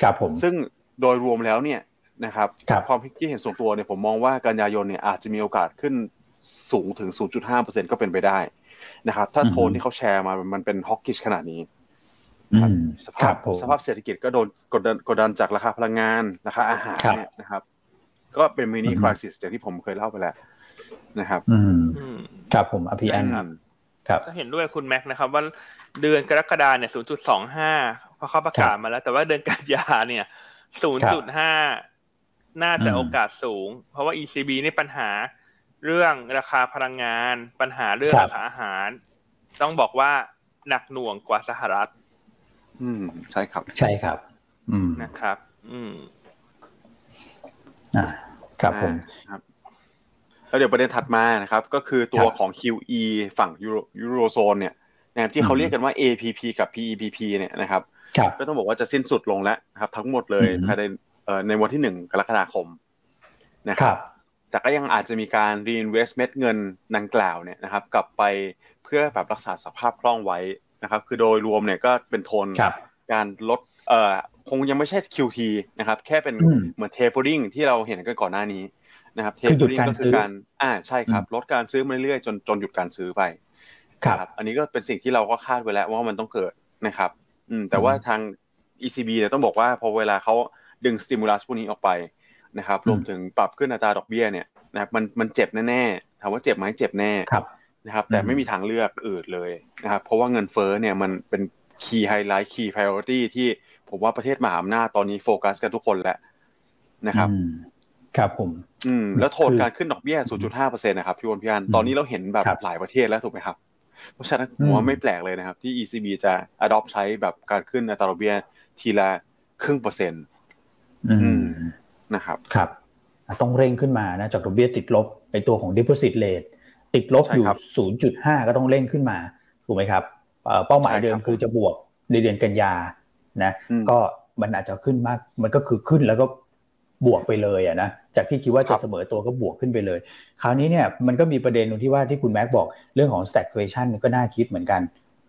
ครับผมซึ่งโดยรวมแล้วเนี่ยนะครับความคิดเห็นส่วนตัวเนี่ยผมมองว่ากันยายนเนี่ยอาจจะมีโอกาสขึ้นสูงถึง 0.5%ก็เป็นไปได้นะครับ ถ้าโทนที่เขาแชร์มามันเป็นฮอกกิชขนาดนี้ สภาพสภาพเศรษฐกิจก็โดนกดดันกดดันจากราคาพลังงานราคาอาหารเนี่ยนะครับ ก็เป็นมินิคริสิสอย่างที่ผมเคยเล่าไปแล้วนะครับครับผมอภิอันครับก็เห็นด้วยคุณแม็กนะครับว่าเดือนกรกฎาเนี่ย 0.25เพราะเขาประกาศมาแล้ว แต่ว่าเดือนกันยาเนี่ย 0.5 น่าจะโอกาสสูง เพราะว่า ECB นี่ปัญหาเรื่องราคาพลังงาน ปัญหาเรื่องราคาอาหาร ต้องบอกว่าหนักหน่วงกว่าสหรัฐ อืมใช่ครับ ใช่ครับ อืมนะครับ อืมอ่าครับผมครับแล้วเดี๋ยวประเด็นถัดมานะครับ ก็คือตัวของ QE ฝั่งยูโรยูโรโซนเนี่ยนะครับที่เขาเรียกกันว่า APP กับ PEPP เนี่ยนะครับ ก็ต้องบอกว่าจะสิ้นสุดลงแล้วนะครับ ทั้งหมดเลยภายในในวันที่หนึ่งกรกฎาคมนะครับ แต่ก็ยังอาจจะมีการ reinvestment เงินดังกล่าวเนี่ยนะครับ กลับไปเพื่อแบบรักษาสภาพคล่องไว้ นะครับคือโดยรวมเนี่ยก็เป็นโทนการลดเอ่อคงยังไม่ใช่ QT นะครับแค่เป็นเหมือน tapering ที่เราเห็นกันก่อนหน้านี้นะครับ tapering ก็คือการอ่าใช่ครับลดการซื้อมาเรื่อยๆจนจนหยุดการซื้อไปครับอันนี้ก็เป็นสิ่งที่เราก็คาดไว้แล้วว่ามันต้องเกิดนะครับอืมแต่ว่าทาง ECB เนี่ยต้องบอกว่าพอเวลาเขาดึง stimulus พวกนี้ออกไปนะครับรวมถึงปรับขึ้นอัตราดอกเบี้ยเนี่ยนะครับมันมันเจ็บแน่ๆถามว่าเจ็บไหมเจ็บแน่ นะครับ แต่ไม่มีทางเลือกอื่นเลยนะครับ เพราะว่าเงินเฟ้อเนี่ยมันเป็นคีย์ไฮไลท์คีย์พ r i o r i t y ที่ผมว่าประเทศมหาอำนาจตอนนี้โฟกัสกันทุกคนแล้วนะครับครับผม อืม แล้วโทนการขึ้นดอกเบี้ย 0.5%นะครับพี่วอนพี่อันตอนนี้เราเห็นแบบหลายประเทศแล้วถูกไหมครับ เพราะฉะนั้นผมว่าไม่แปลกเลยนะครับ ที่ ECB จะ adopt ใช้แบบการขึ้นอัตราดอกเบี้ยทีละครึ่งเปอร์เซ็นต์อืมนะครับ ครับ ต้องเร่งขึ้นมานะจากดอกเบี้ยติดลบไอตัวของ deposit rate ติดลบอยู่ 0.5 ก็ต้องเร่งขึ้นมาถูกไหมครับเป้าหมายเดิมคือจะบวกในเดือนกันยานะก็มันอาจจะขึ้นมาก มันก็คือขึ้นแล้วก็บวกไปเลยอะนะจากที่คิดว่าจะเสมอตัวก็บวกขึ้นไปเลย คราวนี้เนี่ยมันก็มีประเด็นตรงที่ว่าที่คุณแม็กบอกเรื่องของ stagflation ก็น่าคิดเหมือนกัน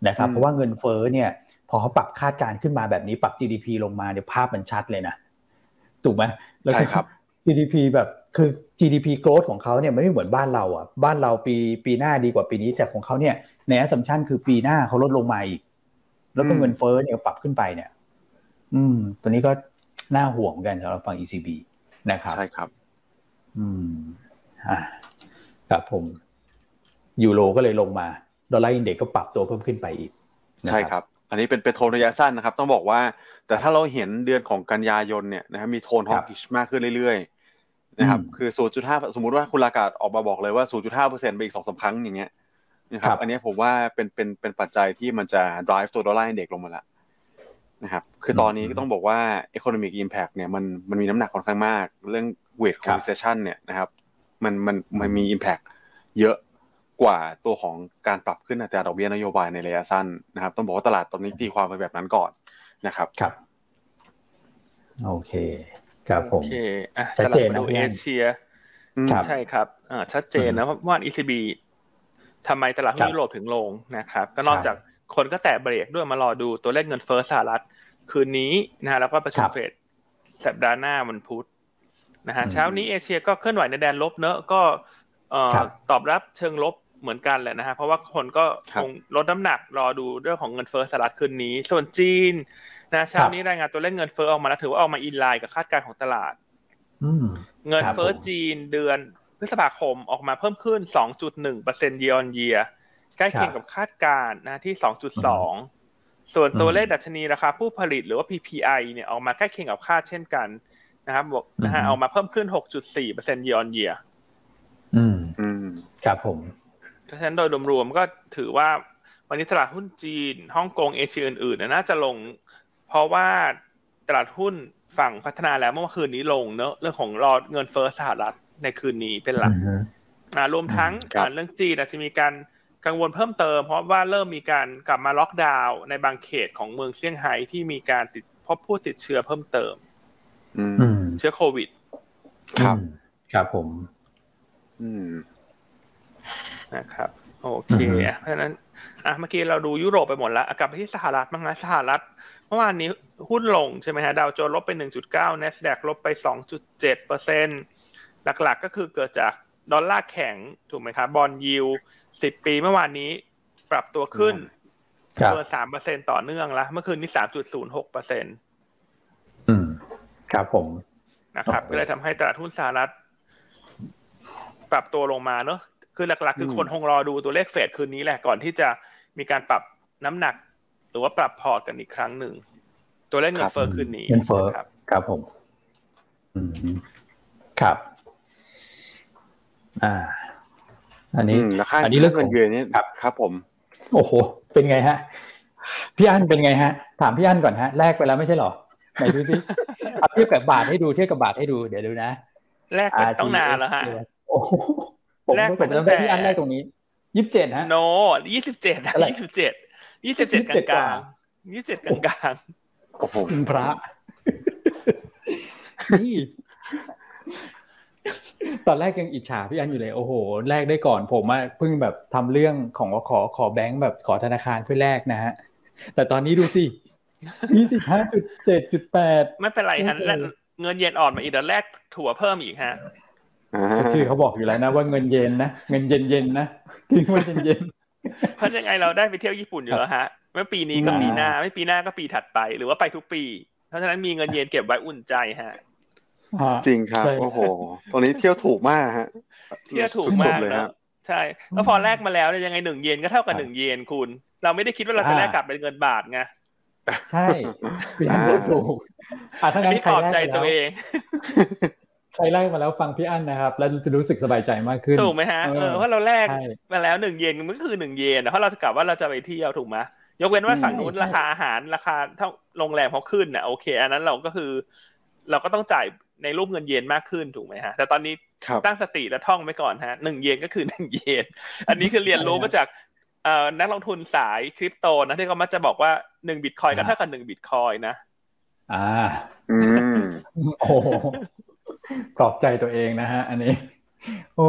นะครับเพราะว่าเงินเฟ้อเนี่ยพอเขาปรับคาดการณ์ขึ้นมาแบบนี้ปรับ GDP ลงมาเนี่ยภาพมันชัดเลยนะถูกไหมใช่ครับ GDP แบบ คือ GDP growth ของเขาเนี่ยไม่เหมือนบ้านเราอะบ้านเราปีปีหน้าดีกว่าปีนี้ แต่ของเขาเนี่ยใน assumption คือปีหน้าเขาลดลงมาอีก แล้วก็เงินเฟ้อเนี่ยปรับขึ้นไปเนี่ย อืม ตัวนี้ก็น่าห่วงกันสำหรับฝั่ง ECB นะครับใช่ครับ อืมอ่าครับผมยูโรก็เลยลงมา ดอลลาร์ index ก็ปรับตัวเพิ่มขึ้นไปอีก ใช่ครับ อันนี้เป็นเป็นโทนระยะสั้นนะครับ ต้องบอกว่า แต่ถ้าเราเห็นเดือนของกันยายนเนี่ยนะครับมี tone hawkish มากขึ้นเรื่อยๆ นะครับคือ0.5สมมุติว่าคุณลากาศออกมาบอกเลยว่า0.5%ไปอีกสองสาครั้งอย่างเงี้ยนะครับอันนี้ผมว่าเป็นเป็นเป็นปัจจัยที่มันจะ drive ตัวดอลลาร์อินเด็กลงมาละนะครับคือตอนนี้ก็ต้องบอกว่า economic impact เนี่ยมันมันมีน้ำหนักค่อนข้างมาก เรื่อง weight ของ recession เนี่ยนะครับมันมันมันมี impact เยอะกว่าตัวของการปรับขึ้นอัตราดอกเบี้ยนโยบายในระยะสั้นนะครับ ต้องบอกว่าตลาดตอนนี้ตีความไปแบบนั้นก่อนนะครับครับ โอเค ครับผมโอเคอะชัดเจนนะเอเชียใช่ครับอ่าชัดเจนนะว่า ECB ทำไมตลาดหุ้นยุโรปถึงลงนะครับ ก็นอกจากคนก็แตะเบรกด้วยมารอดูตัวเลขเงินเฟ้อสหรัฐ คืนนี้นะฮะแล้วก็ประชุมเฟดสัปดาห์หน้าวันพุธนะฮะเช้านี้เอเชียก็เคลื่อนไหวในแดนลบเนอะก็ตอบรับเชิงลบเหมือนกันแหละนะฮะเพราะว่าคนก็คงลดน้ำหนักรอดูเรื่องของเงินเฟ้อสหรัฐคืนนี้ ส่วนจีน นะเช้านี้รายงานตัวเลขเงินเฟ้อออกมาแล้วถือว่าออกมาอินไลน์กับคาดการณ์ของตลาดเงินเฟ้อจีนเดือนพฤษภาคมออกมาเพิ่มขึ้น 2.1%เปอร์เซ็นต์ year on year ใกล้เคียงกับคาดการณ์นะที่ 2.2 ส่วนตัวเลขดัชนีราคาผู้ผลิตหรือว่า PPI เนี่ยออกมาใกล้เคียงกับคาดเช่นกันนะครับบอกนะฮะออกมาเพิ่มขึ้น 6.4%เปอร์เซ็นต์ year on year อืมอืมครับผมเพราะฉะนั้นโดยรวมๆก็ถือว่าวันนี้ตลาดหุ้นจีนฮ่องกงเอเชียอื่นๆน่าจะลง เพราะว่าตลาดหุ้นฝั่งพัฒนาแล้วเมื่อคืนนี้ลงเนอะเรื่องของรอเงินเฟ้อสหรัฐในคืนนี้เป็นหลักอ่ารวมทั้งเรื่องจีนอาจจะมีการกังวลเพิ่มเติม เพราะว่าเริ่มมีการกลับมาล็อกดาวน์ในบางเขตของเมืองเซี่ยงไฮ้ที่มีการติดพบผู้ติดเชื้อเพิ่มเติมเชื้อโควิด ครับ ครับผม อืมนะครับ โอเคเพราะฉะนั้น อะเมื่อกี้เราดูยุโรปไปหมดแล้วกลับไปที่สหรัฐบ้างนะสหรัฐเมื่อวานนี้หุ้นลงใช่ไหมฮะดาวโจนส์ลบไป 1.9 NASDAQ ลบไป 2.7เปอร์เซ็นต์หลักๆก็คือเกิดจากดอลลาร์แข็งถูกไหมครับบอลยิวสิบปีเมื่อวานนี้ปรับตัวขึ้นเกินสามเปอร์เซ็นต่อเนื่องแล้วเมื่อคืนนี้สามจุดศูนย์หกเปอร์เซ็นต์อืม ครับผมนะครับ ก็เลยทำให้ตลาดหุ้นสหรัฐ ปรับตัวลงมาเนอะคือหลัก ๆ คือคนคงรอดูตัวเลขเฟดคืนนี้แหละก่อนที่จะ มีการปรับน้ำหนัก หรือว่าปรับพอร์ตกันอีกครั้งหนึ่ง ตัวเลขเงินเฟ้อคืนนี้เงินเฟ้อครับครับผมอืมครับ อ่า อันนี้อันนี้เรื่องเงินเยือนนี่ครับครับ ผม โอ้โห เป็นไงฮะพี่อันเป็นไงฮะ ถามพี่อันก่อนฮะแลกไปแล้วไม่ใช่หรอไหนดูสิเทียบกับบาทให้ดูเทียบกับบาทให้ดูเดี๋ยวดูนะแลกไปต้องนานแล้วฮะโอ้ผมผมจำได้พี่อันแรกตรงนี้ ยี่สิบเจ็ดฮะโนยี่สิบเจ็ดยี่สิบเจ็ดยี่สิบเจ็ดกลางยี่สิบเจ็ดกลางโอ้โหพระนี่ตอนแรกยังอิจฉาพี่อันอยู่เลยโอ้โหแลกได้ก่อนผมอะเพิ่งแบบทำเรื่องของขอขอแบงค์แบบขอธนาคารเพื่อแลกนะฮะ แต่ตอนนี้ดูสิยี่สิบห้าจุดเจ็ดจุดแปดไม่เป็นไรฮะเงินเย็นอ่อนมาอีกเดี๋ยวแลกถั่วเพิ่มอีกฮะ ชื่อเขาบอกอยู่แล้วนะว่าเงินเย็นนะเงินเย็นเย็นนะทิ้งไว้เย็นเย็นเพราะยังไงเราได้ไปเที่ยวญี่ปุ่นอยู่แล้วฮะไม่ปีนี้ก็ปีหน้า ไม่ปีหน้าก็ปีถัดไป หรือว่าไปทุกปี เพราะฉะนั้นมีเงินเย็นเก็บไว้อุ่นใจฮะจริงครับโอ้โหตอนนี้เที่ยวถูกมากฮะเที่ยวถูกมากเลยครับใช่แล้วพอแลกมาแล้วเนี่ยยังไงหนึ่งเยนก็เท่ากับหนึ่งเยนคุณ เราไม่ได้คิดว่าเราจะแลกกลับเป็นเงินบาทไงใช่พี่อันถูกอะถ้างั้นใครแลกใจตัวเอง ใครไล่มาแล้วฟังพี่อั้นนะครับ แล้วจะรู้สึกสบายใจมากขึ้นถูกไหมฮะเออเพราะเราแลกใช่มาแล้วหนึ่งเยนมันก็คือหนึ่งเยนเพราะเราจะกลับว่าเราจะไปเที่ยวถูกไหมยกเว้นว่าฝั่งนู้นใช่ราคาอาหารราคาเท่าโรงแรมเขาขึ้นน่ะโอเค อันนั้นเราก็คือ เราก็ต้องจ่ายในรูปเงินเยนมากขึ้นถูกไหมฮะแต่ตอนนี้ครับตั้งสติและท่องไว้ก่อนฮะหนึ่งเยนก็คือหนึ่งเยนอันนี้คือเรียนรู้มาจากเอ่อนักลงทุนสายคริปโตนะที่เขามักจะบอกว่าหนึ่งบิตคอยก็เท่ากับหนึ่งบิตคอยนะ อ่า อืมโอ้โห ปลอบใจตัวเองนะฮะ อันนี้ โอ้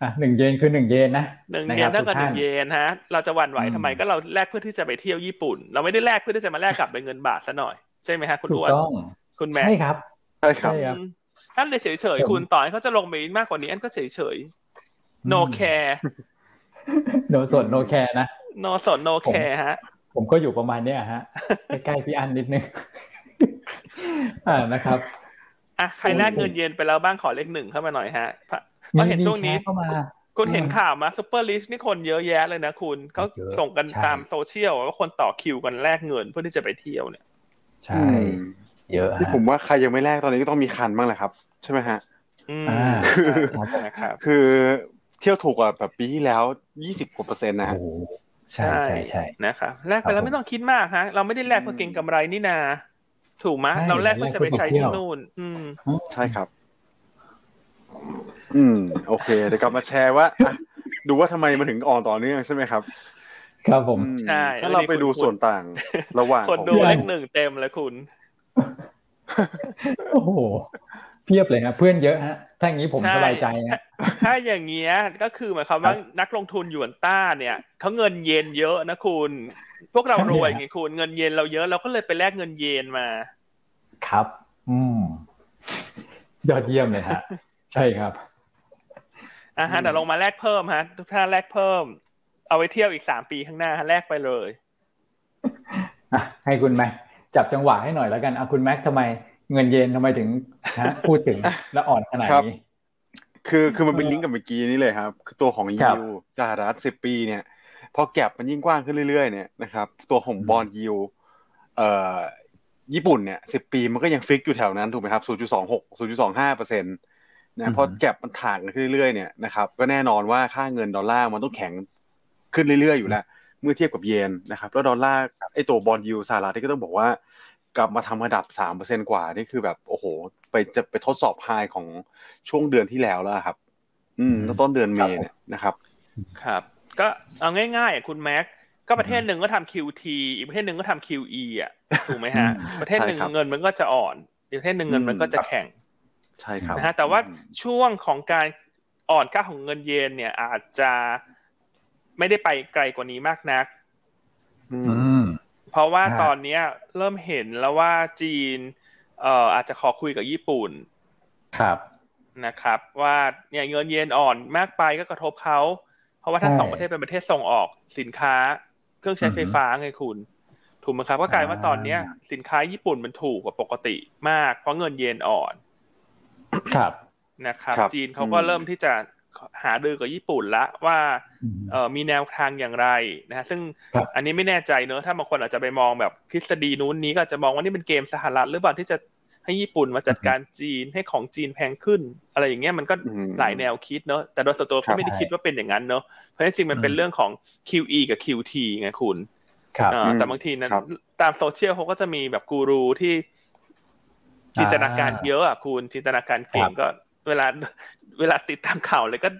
อะหนึ่งเยนคือหนึ่งเยนนะหนึ่งะเยครันเท่ากับทุหนึ่งท่เยนฮะ เราจะหวั่นไหวอืมทำไมก็เราแลกเพื่อที่จะไปเที่ยวญี่ปุ่น เราไม่ได้แลกเพื่อที่จะมาแลกกลับเป็นเงินบาทซะหน่อยใช่ไหมฮะคุณถูกอ้วนต้องคุณแม่ใช่ครับใช่ครับใช่ครับอืมอันเลยเฉยผมๆคุณต่อให้เขาจะลงไปมากกว่านี้อันก็เฉยๆ no care โนสดโนแคร์นะ no สน no care ฮะ ผมก็อยู่ประมาณเนี้ยฮะใกล้ๆพี่อันนิดนึงอ่านะครับ อะใครแลกเงินเยนไปแล้วบ้างขอเลขหนึ่งเข้ามาหน่อยฮะเพราะเพราะเห็นช่วงนี้มีแชร์เข้ามาคุณเห็นอืมข่าวมาซูเปอร์ลิสนี่คนเยอะแยะเลยนะคุณเขาเยอะส่งกันใช่ตามโซเชียลว่าคนต่อคิวกันแลกเงินเพื่อที่จะไปเที่ยวเนี่ยใช่เยอะที่ฮะผมว่าใครยังไม่แลกตอนนี้ก็ต้องมีคันบ้างแหละครับ ใช่ไหมฮะอืมอ่าครับผมนะครับคือเที่ยวถูกกว่าแบบปีที่แล้วยี่สิบกว่าเปอร์เซ็นต์นะฮะโอ้โหใช่ใช่ใช่นะครับแลกไปครัแล้บวผมไม่ต้องคิดมากฮะ เราไม่ได้แลกเพื่อเก็งกำไรนี่นา ถูกไหมใช่เราแลกเพื่อจะไปใช้ที่แลกเพื่อไปเที่ยวนู่น อืมใช่ครับ อืม โอเคเดี๋ยวกลับมาแชร์ว่าอะดูว่าทำไมมันถึงอ่อนต่อเนื่องใช่ไหมครับ ครับผมอืมใช่ถ้าเราไปดูส่วนต่าง ระหว่างคนของดูพี่เลอันขหนึ่งเต็มเลยคุณโอ้โหเพียบเลยฮะเพื่อนเยอะฮะถ้าอย่างนี้ผมใช่สบายใจนะถ้าอย่างเงี้ยก็คือหมายความว่าครับนักลงทุนหยวนต้าเนี่ยเขาเงินเยนเยอะนะคุณ พวกเราใช่รวยฮะไงคุณเงินเยนเราเยอะเราก็เลยไปแลกเงินเยนมา ครับ อืม ยอดเยี่ยมเลยฮะ ใช่ครับอะฮะเดี๋ยวลงมาแลกเพิ่มฮะทุกท่านแลกเพิ่ม เอาไว้เที่ยวอีกสามปีข้างหน้าฮะแลกไปเลยอะให้คุณแม็กจับจังหวะให้หน่อยแล้วกันเอาคุณแม็กทำไมเงินเยนทำไมถึงฮะพูดถึงแล้วอ่อนขนาดครับนี้คือคือมันเป็นลิงก์กับเมื่อกี้นี้เลยครับ คือตัวของครัยิบวสหรัฐสิบปีเนี่ย พอแก็บมันยิ่งกว้างขึ้นเรื่อยๆเนี่ยนะครับตัวของอืมบอลยิวเอ่อญี่ปุ่นเนี่ยสิบปีมันก็ยังฟิกอยู่แถวนั้นถูกไหมครับศูนย์จุดสองหกศูนย์จุดสองห้าเปอร์เซ็นต์นะพอแก็บมันถ่างกันขึ้นเรื่อยๆเนี่ยนะครับก็แน่นอนว่าค่าเงินดอลลาร์มันต้องแข็งขึ้นเรื่อยๆอยู่แล้วเมื่อเทียบกับเยนนะครับแล้วดอลลาร์ไอตัวบอลยูสหรัฐที่ก็ต้องบอกว่ากลับมาทำระดับสามเปอร์เซ็นกว่านี่คือแบบโอ้โห ไปจะไปทดสอบไฮของช่วงเดือนที่แล้วแล้วครับ อืมอืมต้นเดือนเมษเนี่ยนะครับ ครับ ก็เอาง่ายๆอะคุณแม็กก็ประเทศหนึ่งก็ทำ QT อีกประเทศหนึ่งก็ทำ QE อะถูกไหมฮะอืมประเทศหนึ่งใช่ครับเงินมันก็จะอ่อนอีกประเทศหนึ่งเงินมันก็จะแข็งใช่ครับนะฮะแต่ว่าอืมช่วงของการอ่อนค่าของเงินเยนเนี่ย อาจจะไม่ได้ไปไกลกว่านี้มากนักอือืมมเพราะว่าฮะตอนเนี้ยเริ่มเห็นแล้วว่าจีน เอ่ออาจจะขอคุยกับญี่ปุ่น ครับนะครับ ว่าเนี่ยเงินเยนอ่อนมากไปก็กระทบเขา เพราะว่าทั้งใช่สองประเทศเป็นประเทศส่งออกสินค้า เครื่องใช้ไฟฟ้าไงคุณ ถูกไหมครับก็กลายว่าตอนเนี้ย สินค้าญี่ปุ่นมันถูกกว่าปกติมาก เพราะเงินเยนอ่อนครับนะครับครับจีนเขาก็อืมเริ่มที่จะหาดือกับญี่ปุ่นละว่าอืมเอ่อมีแนวทางอย่างไรนะฮะซึ่งครับอันนี้ไม่แน่ใจเนอะถ้าบางคนอาจจะไปมองแบบทฤษฎีนู้นนี้ก็อาจจะมองว่านี่เป็นเกมสหรัฐหรือเปล่าที่จะ ให้ญี่ปุ่นมาจัดการจีนให้ของจีนแพงขึ้น อะไรอย่างเงี้ยมันก็อืมหลายแนวคิดเนอะแต่โดยส่วนตัวครัก็บไม่ได้คิดว่าเป็นอย่างนั้นเนอะเพราะจริงๆมันเป็นอืมเรื่องของ QE กับ QT ไงคุณครับอ่าแต่บางทีนั้นครับตามโซเชียลเขาก็จะมีแบบกูรูที่จินตนาการเยอะอะคุณจินตนาการเก่งก็เวลาเวลาติดตามข่าวเลยก็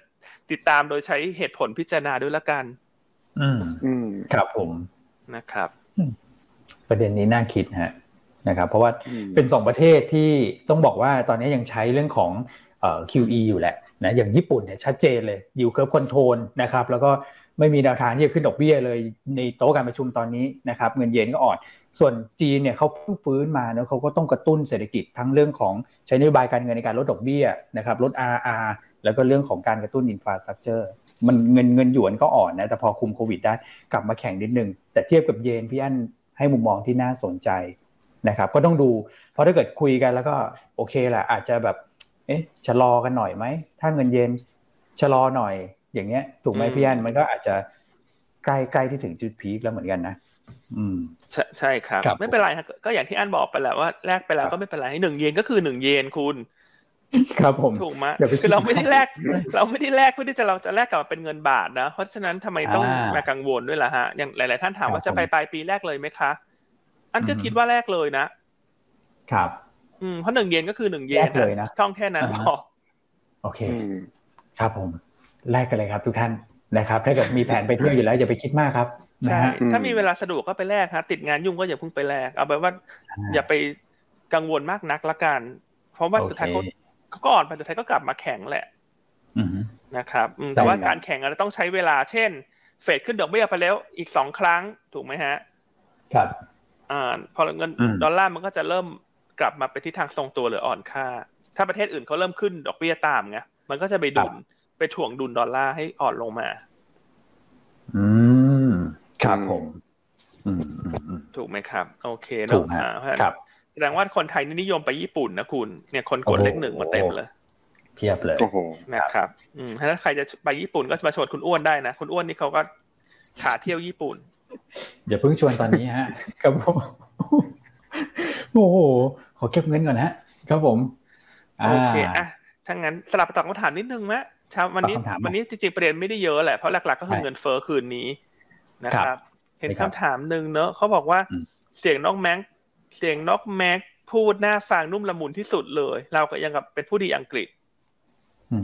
ติดตามโดยใช้เหตุผลพิจารณาด้วยละกัน อืมอืมครับผมนะครับ ประเด็นนี้น่าคิดฮะ นะครับเพราะว่าอืมเป็นสองประเทศที่ต้องบอกว่าตอนนี้ยังใช้เรื่องของเอ่อ QE อยู่แหละนะอย่างญี่ปุ่นเนี่ยชัดเจนเลย yield curve control นะครับแล้วก็ไม่มีแนวทางที่จะขึ้นดอกเบี้ยเลยในโต๊ะการประชุมตอนนี้นะครับเงินเยนก็อ่อนส่วนจีนเนี่ยเขาเพิ่งฟื้นมาเนอะเขาก็ต้องกระตุ้นเศรษฐกิจทั้งเรื่องของใช้นโยบายการเงินในการลดดอกเบี้ยนะครับลด RRR แล้วก็เรื่องของการกระตุ้น infrastructure มันเงินเงินหยวนก็อ่อนนะแต่พอคุมโควิดได้กลับมาแข็งนิดนึงแต่เทียบกับเยนพี่อันให้มุมมองที่น่าสนใจ นะครับก็ต้องดู เพราะถ้าเกิดคุยกันแล้วก็โอเคแหละอาจจะแบบเอ๊ะชะลอกันหน่อยไหมถ้าเงินเยนชะลอหน่อยอย่างเงี้ย ถูกไหมอืมพี่อันมันก็อาจจะใกล้ใกล้ที่ถึงจุดพีคแล้วเหมือนกันนะอืมใช่ใช่ครับครับไม่เป็นไรครับก็อย่างที่อันบอกไปแหละว่าแลกไปแล้วครับก็ไม่เป็นไรหนึ่งเยนก็คือหนึ่งเยนคุณ ครับผมถูกไหมคือเราไม่ได้แลกเราไม่ได้แลกเพื่อที่จะเราจะแลกกลับมาเป็นเงินบาทนะ เพราะฉะนั้นทำไมต้องมากังวลด้วยล่ะฮะอย่างหลาย ๆ ท่านถามว่าจะไปปลายปีแรกเลยไหมคะ อันก็คิดว่าแรกเลยนะ ครับ อืมเพราะหนึ่งเยนก็คือหนึ่งเยนเลยนะช่องแค่นั้นพอโอเค ครับผม แลกกันเลยครับทุกท่านนะครับ ถ้าเกิดมีแผนไปเที่ยวอยู่แล้วอย่าไปคิดมากครับใช่ถ้ามีเวลาสะดวกก็ไปแลกฮะติดงานยุ่งก็อย่าเพิ่งไปแลกเอาไปว่า อย่าไปกังวลมากนักละกัน เพราะว่าสุดท้ายเขาเขาก็อ่อนไปสุดท้ายก็กลับมาแข็งแหละนะครับแต่ว่าการแข่งเราต้องใช้เวลา เช่น เฟดขึ้นดอกเบี้ยไปแล้วอีกสองครั้งถูกไหมฮะ ครับ อ่าพอเงินดอลลาร์มันก็จะเริ่มกลับมาไปที่ทางทรงตัวหรืออ่อนค่า ถ้าประเทศอื่นเขาเริ่มขึ้นดอกเบี้ยตามไงมันก็จะไปดุลไปถ่วงดุลดอลลาร์ให้อ่อนลงมา อืมครับผมถูกไหมครับ โอเคเนาะครับแสดงว่าคนไทยนี่นิยมไปญี่ปุ่นนะคุณ เนี่ยคนกดเลขหนึ่งมาเต็มเลย เพียบเลยโอ้โหนะครับ อืมถ้าใครจะไปญี่ปุ่นก็มาชวนคุณอ้วนได้นะ คุณอ้วนนี่เขาก็ขาเที่ยวญี่ปุ่น อย่าเพิ่งชวนตอนนี้ฮะ ครับผมโอ้โหขอเก็บเงินก่อนฮะ ครับผมโอเคอะถ้างั้นสลับตอบคำถามนิดนึงไหมชาววันนี้วันนี้จริงๆประเด็นไม่ได้เยอะแหละเพราะหลักๆก็คือเงินเฟ้อคืนนี้นะครับ เห็นคำถามหนึ่งเนอะเขาบอกว่าเสียงน้องแม็กเสียงนกแม็กพูดหน้าฟังนุ่มละมุนที่สุดเลย เราก็ยังกับเป็นผู้ดีอังกฤษ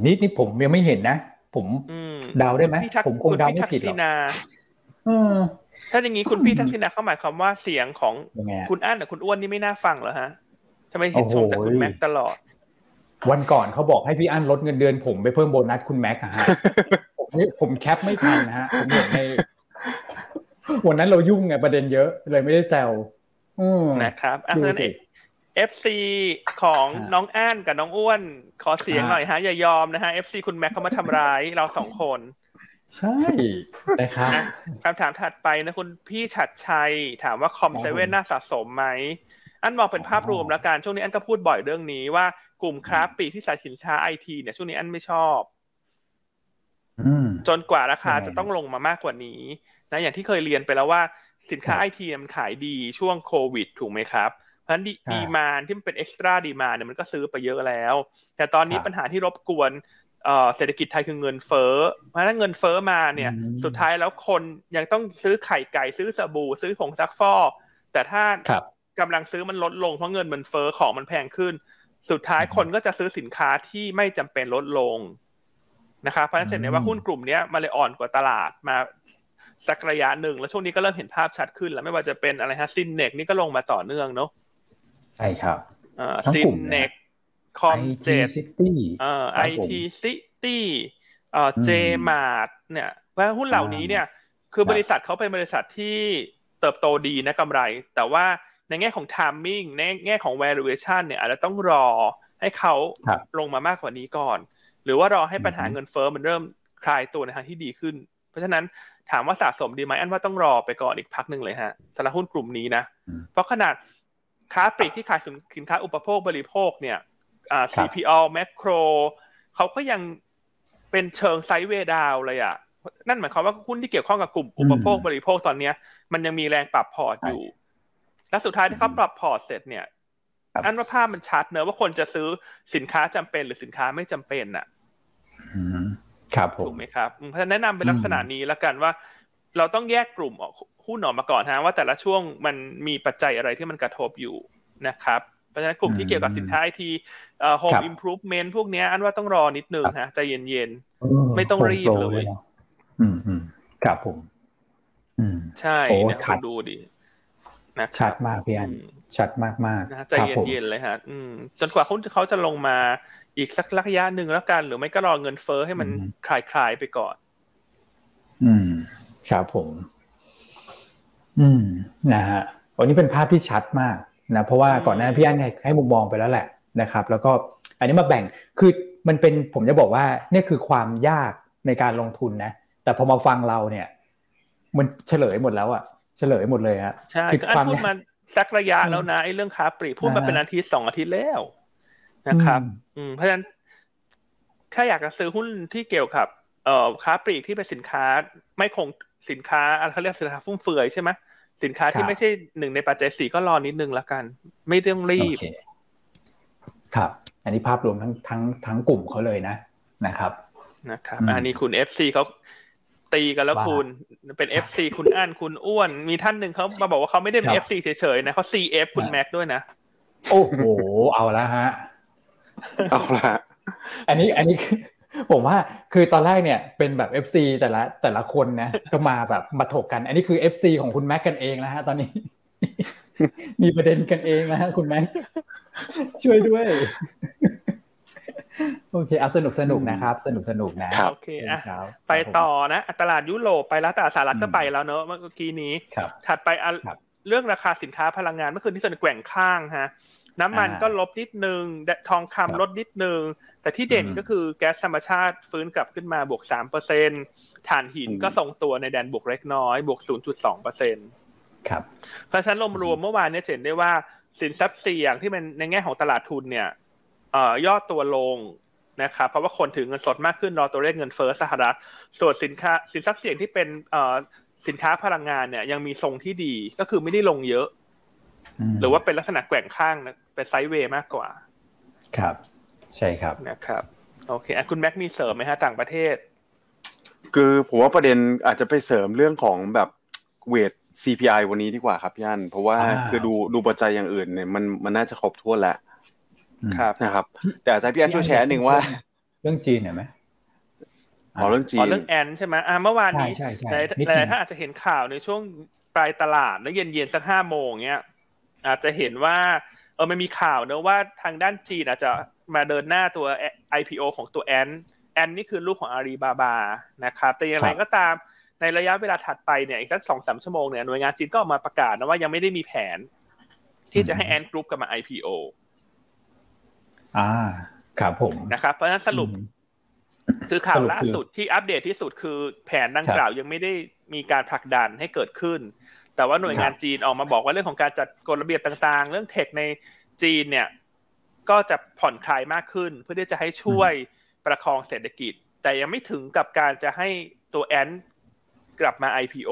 นี่นี่ผมยังไม่เห็นนะ ผมเดาได้ไหมผมคงเดาไม่ผิดหรอก ถ้าอย่างนี้คุณพี่ทักษิณาเขาหมายความว่าเสียงของคุณอั้นกับคุณอ้วนนี่ไม่น่าฟังเหรอฮะทำไมเห็นชมแต่คุณแม็กตลอด วันก่อนเขาบอกให้พี่อั้นลดเงินเดือนผมไปเพิ่มโบนัสคุณแม็กอะฮะผมผมแคปไม่ทันนะฮะผมเห็นในวันนั้นเรายุ่งไงประเด็นเยอะเลยไม่ได้แซวนะครับอันนั้น FC ของน้องอ้นกับน้องอ้วน ขอเสียงหน่อยฮะอย่ายอมนะฮะ FC คุณแม็กเขามาทำร้ายเราสองคน ใช่นะครับคำถามถัดไปนะคุณพี่ฉัตรชัย ถามว่า COM7น่าสะสมไหม อันมองเป็นภาพรวมแล้วกัน ช่วงนี้อันก็พูดบ่อยเรื่องนี้ว่ากลุ่มค้าปลีกที่ขายสินค้าไอทีเนี่ยช่วงนี้อันไม่ชอบจนกว่าราคาจะต้องลงมามากกว่านี้นะอย่างที่เคยเรียนไปแล้วว่าสินค้าไอทีมันขายดีช่วงโควิด ถูกไหมครับเพราะฉะนั้นดีมานที่มันเป็นเอ็กซ์ตร้าดีมาเนี่ยมันก็ซื้อไปเยอะแล้ว แต่ตอนนี้ปัญหาที่รบกวน เศรษฐกิจไทยคือเงินเฟ้อเพราะฉะนั้นเงินเฟ้อมาเนี่ย สุดท้ายแล้วคนยังต้องซื้อไข่ไก่ซื้อสบู่ซื้อผงซักฟอกแต่ถ้ากำลังซื้อมันลดลงเพราะเงินมันเฟ้อของมันแพงขึ้น สุดท้ายคนก็จะซื้อสินค้าที่ไม่จำเป็นลดลงนะครับเพราะฉะนั้นเห็นว่าหุ้นกลุ่มนี้มาเลยอ่อนกว่าตลาดมาสักระยะหนึ่งแล้วช่วงนี้ก็เริ่มเห็นภาพชัดขึ้น แล้วไม่ว่าจะเป็นอะไรฮะ Synnex นี่ก็ลงมาต่อเนื่องเนาะใช่ครับอ่า Synnex คอมเจ็ดอ่า IT City อ่า Jaymart เนี่ยเพราะหุ้นเหล่านี้เนี่ย คือบริษัทเขาเป็นบริษัทที่เติบโตดีนะกำไร แต่ว่าในแง่ของ timing ในแง่ของ valuation เนี่ยอาจจะต้องรอให้เขาลงมามากกว่านี้ก่อน หรือว่ารอให้ปัญหาเงินเฟ้อมันเริ่มคลายตัวในทางที่ดีขึ้น เพราะฉะนั้นถามว่าสะสมดีไหมอันว่าต้องรอไปก่อนอีกพักหนึ่งเลยฮะสำหรับหุ้นกลุ่มนี้นะ เพราะขนาดค้าปลีกที่ขายสินค้าอุปโภคบริโภคเนี่ยอ่า CPO แมคโครเขาก็ยังเป็นเชิง sideway down เลยอะ นั่นหมายความว่าหุ้นที่เกี่ยวข้องกับกลุ่มอุปโภคบริโภคตอนเนี้ย มันยังมีแรงปรับพอร์ตอยู่ และสุดท้ายที่เขาปรับพอร์ตเสร็จเนี่ยอันว่าภาพมันชัดเนอะว่าคนจะซื้อสินค้าจำเป็นหรือสินค้าไม่จำเป็นอะครับผมถูกไหมครับเพราะฉะนั้นแนะนำเป็นลักษณะนี้แล้วกันว่า เราต้องแยกกลุ่มออกหุ้นออกมาก่อนฮะว่าแต่ละช่วงมันมีปัจจัยอะไรที่มันกระทบอยู่นะครับ เพราะฉะนั้นกลุ่มที่เกี่ยวกับสินค้าไอทีเอ่อ home improvement พวกนี้อันว่าต้องรอนิดนึงฮะใจเย็นๆ ไม่ต้องรีบเลยอืมอืมครับผม อืมใช่เนี่ยคุณดูดินะชัดมากพี่อันชัดมากมากนะใจเย็นๆเลยฮะอืมจนกว่าเขาเขาจะลงมาอีกสักระยะหนึ่งแล้วกัน หรือไม่ก็รอเงินเฟ้อให้มันคลายคลายไปก่อน อืม ครับผม อืมนะฮะวันนี้เป็นภาพที่ชัดมาก นะเพราะว่าก่อนหน้าพี่อันให้มุมมองไปแล้วแหละนะครับ แล้วก็อันนี้มาแบ่งคือมันเป็นผมจะบอกว่านี่คือความยากในการลงทุนนะ แต่พอมาฟังเราเนี่ย มันเฉลยหมดแล้วอะเฉลยหมดเลยฮะใช่คืออันพูดมาสักระยะแล้วนะไอ้เรื่องค้าปลีกพูดมาเป็นอาทิตย์สองอาทิตย์แล้วนะครับ อืมเพราะฉะนั้นถ้าอยากจะซื้อหุ้นที่เกี่ยวกับ เอ่อค้าปลีกที่เป็นสินค้า ไม่คงสินค้าอะไรเขาเรียกสินค้าฟุ่มเฟือยใช่ไหม สินค้าที่ไม่ใช่หนึ่งในปัจจัยสี่ก็รอนิดนึงละกัน ไม่ต้องรีบครับ อันนี้ภาพรวมทั้งทั้งทั้งกลุ่มเขาเลยนะนะครับนะครับ อันนี้คุณ FC เขาตีกันแล้วคุณเป็น FC คุณอั้นคุณอ้วน มีท่านหนึ่งเขามาบอกว่าเขาไม่ได้เป็น FC เฉยๆนะเขา CF คุณแม็กด้วยนะ โอ้โห เอาละฮะ เอาละอันนี้อันนี้ ผมว่าคือตอนแรกเนี่ยเป็นแบบ FC แต่ละแต่ละคนนะก็มาแบบมาถกกัน อันนี้คือ FC ของคุณแม็กกันเองนะฮะตอนนี้ มีประเด็นกันเองนะฮะคุณแม็กช่วยด้วย โอเคเอาสนุกสนุกนะครับ สนุกสนุกนะโอเคอะไปต่อนะตลาดยุโรปไปแล้วตลาดสหรัฐก็ไปแล้วเนอะเมื่อกี้นี้ครับถัดไปเรื่องราคาสินค้าพลังงานเมื่อคืนที่ส่วนแกว่งข้างฮะ น้ำมันก็ลบนิดนึงทองคำลดนิดนึง แต่ที่เด่นก็คือแก๊สธรรมชาติฟื้นกลับขึ้นมาบวกสามเปอร์เซ็นถ่านหินก็ทรงตัวในแดนบวกเล็กน้อย บวกศูนย์จุดสองเปอร์เซ็นต์ครับเพราะฉะนั้นรวมๆเมื่อวานนี้เห็นได้ว่าสินทรัพย์เสี่ยงที่เป็นในแง่ของตลาดทุนเนี่ยเอ่อยอดตัวลงนะครับเพราะว่าคนถือเงินสดมากขึ้นรอตัวเลขเงินเฟ้อสหรัฐส่วนสินค้าสินทรัพย์เสี่ยงที่เป็นเอ่อสินค้าพลังงานเนี่ยยังมีทรงที่ดีก็คือไม่ได้ลงเยอะ หรือว่าเป็นลักษณะแกว่งข้างเป็นไซด์เวย์มากกว่า ครับ ใช่ครับนะครับ โอเคอะคุณแม็กมีเสริมไหมฮะต่างประเทศ คือผมว่าประเด็นอาจจะไปเสริมเรื่องของแบบเวท CPI วันนี้ดีกว่าครับพี่อันเพราะว่าคือดูดูปัจจัยอย่างอื่นเนี่ยมันมันน่าจะครบถ้วนแล้วครับนะครับ แต่ถ้าพี่อันช่วยแชร์หนึ่งว่า เรื่องจีนเห็นไหมอ๋อเรื่องจีอ๋อนเรื่องแอนใช่ไหมอ่าเมื่อวานนี้ใช่ใช่หลายนิดหนึลางยท่านอาจจะเห็นข่าวในช่วงปลายตลาดแล้วเย็นเย็นๆสักห้าโมงเนี้ย อาจจะเห็นว่าเออมันมีข่าวเนอะว่าทางด้านจีนอาจจะมาเดินหน้าตัว IPO ของตัวแอนแอนนี่คือลูกของอาลีบาบานะครับแต่อย่างไรก็ตามในระยะเวลาถัดไปเนี่ยอีกสักสองสามชั่วโมงเนี่ยหน่วยงานจีนก็ออกมาประกาศนะว่ายังไม่ได้มีแผน ที่จะให้แอนกรุ๊ปกลับมา IPO อ่าครับผมนะครับ เพราะฉะนั้นสรุป คือข่าวล่าสุดที่อัปเดตที่สุดคือแผนดังกล่าวยังไม่ได้มีการผลักดันให้เกิดขึ้น แต่ว่าหน่วยงานจีนออกมาบอกว่าเรื่องของการจัดกฎระเบียบต่างๆ เรื่องเทคในจีนเนี่ยก็จะผ่อนคลายมากขึ้น เพื่อที่จะให้ช่วยประคองเศรษฐกิจ แต่ยังไม่ถึงกับการจะให้ตัวแอนกลับมา IPO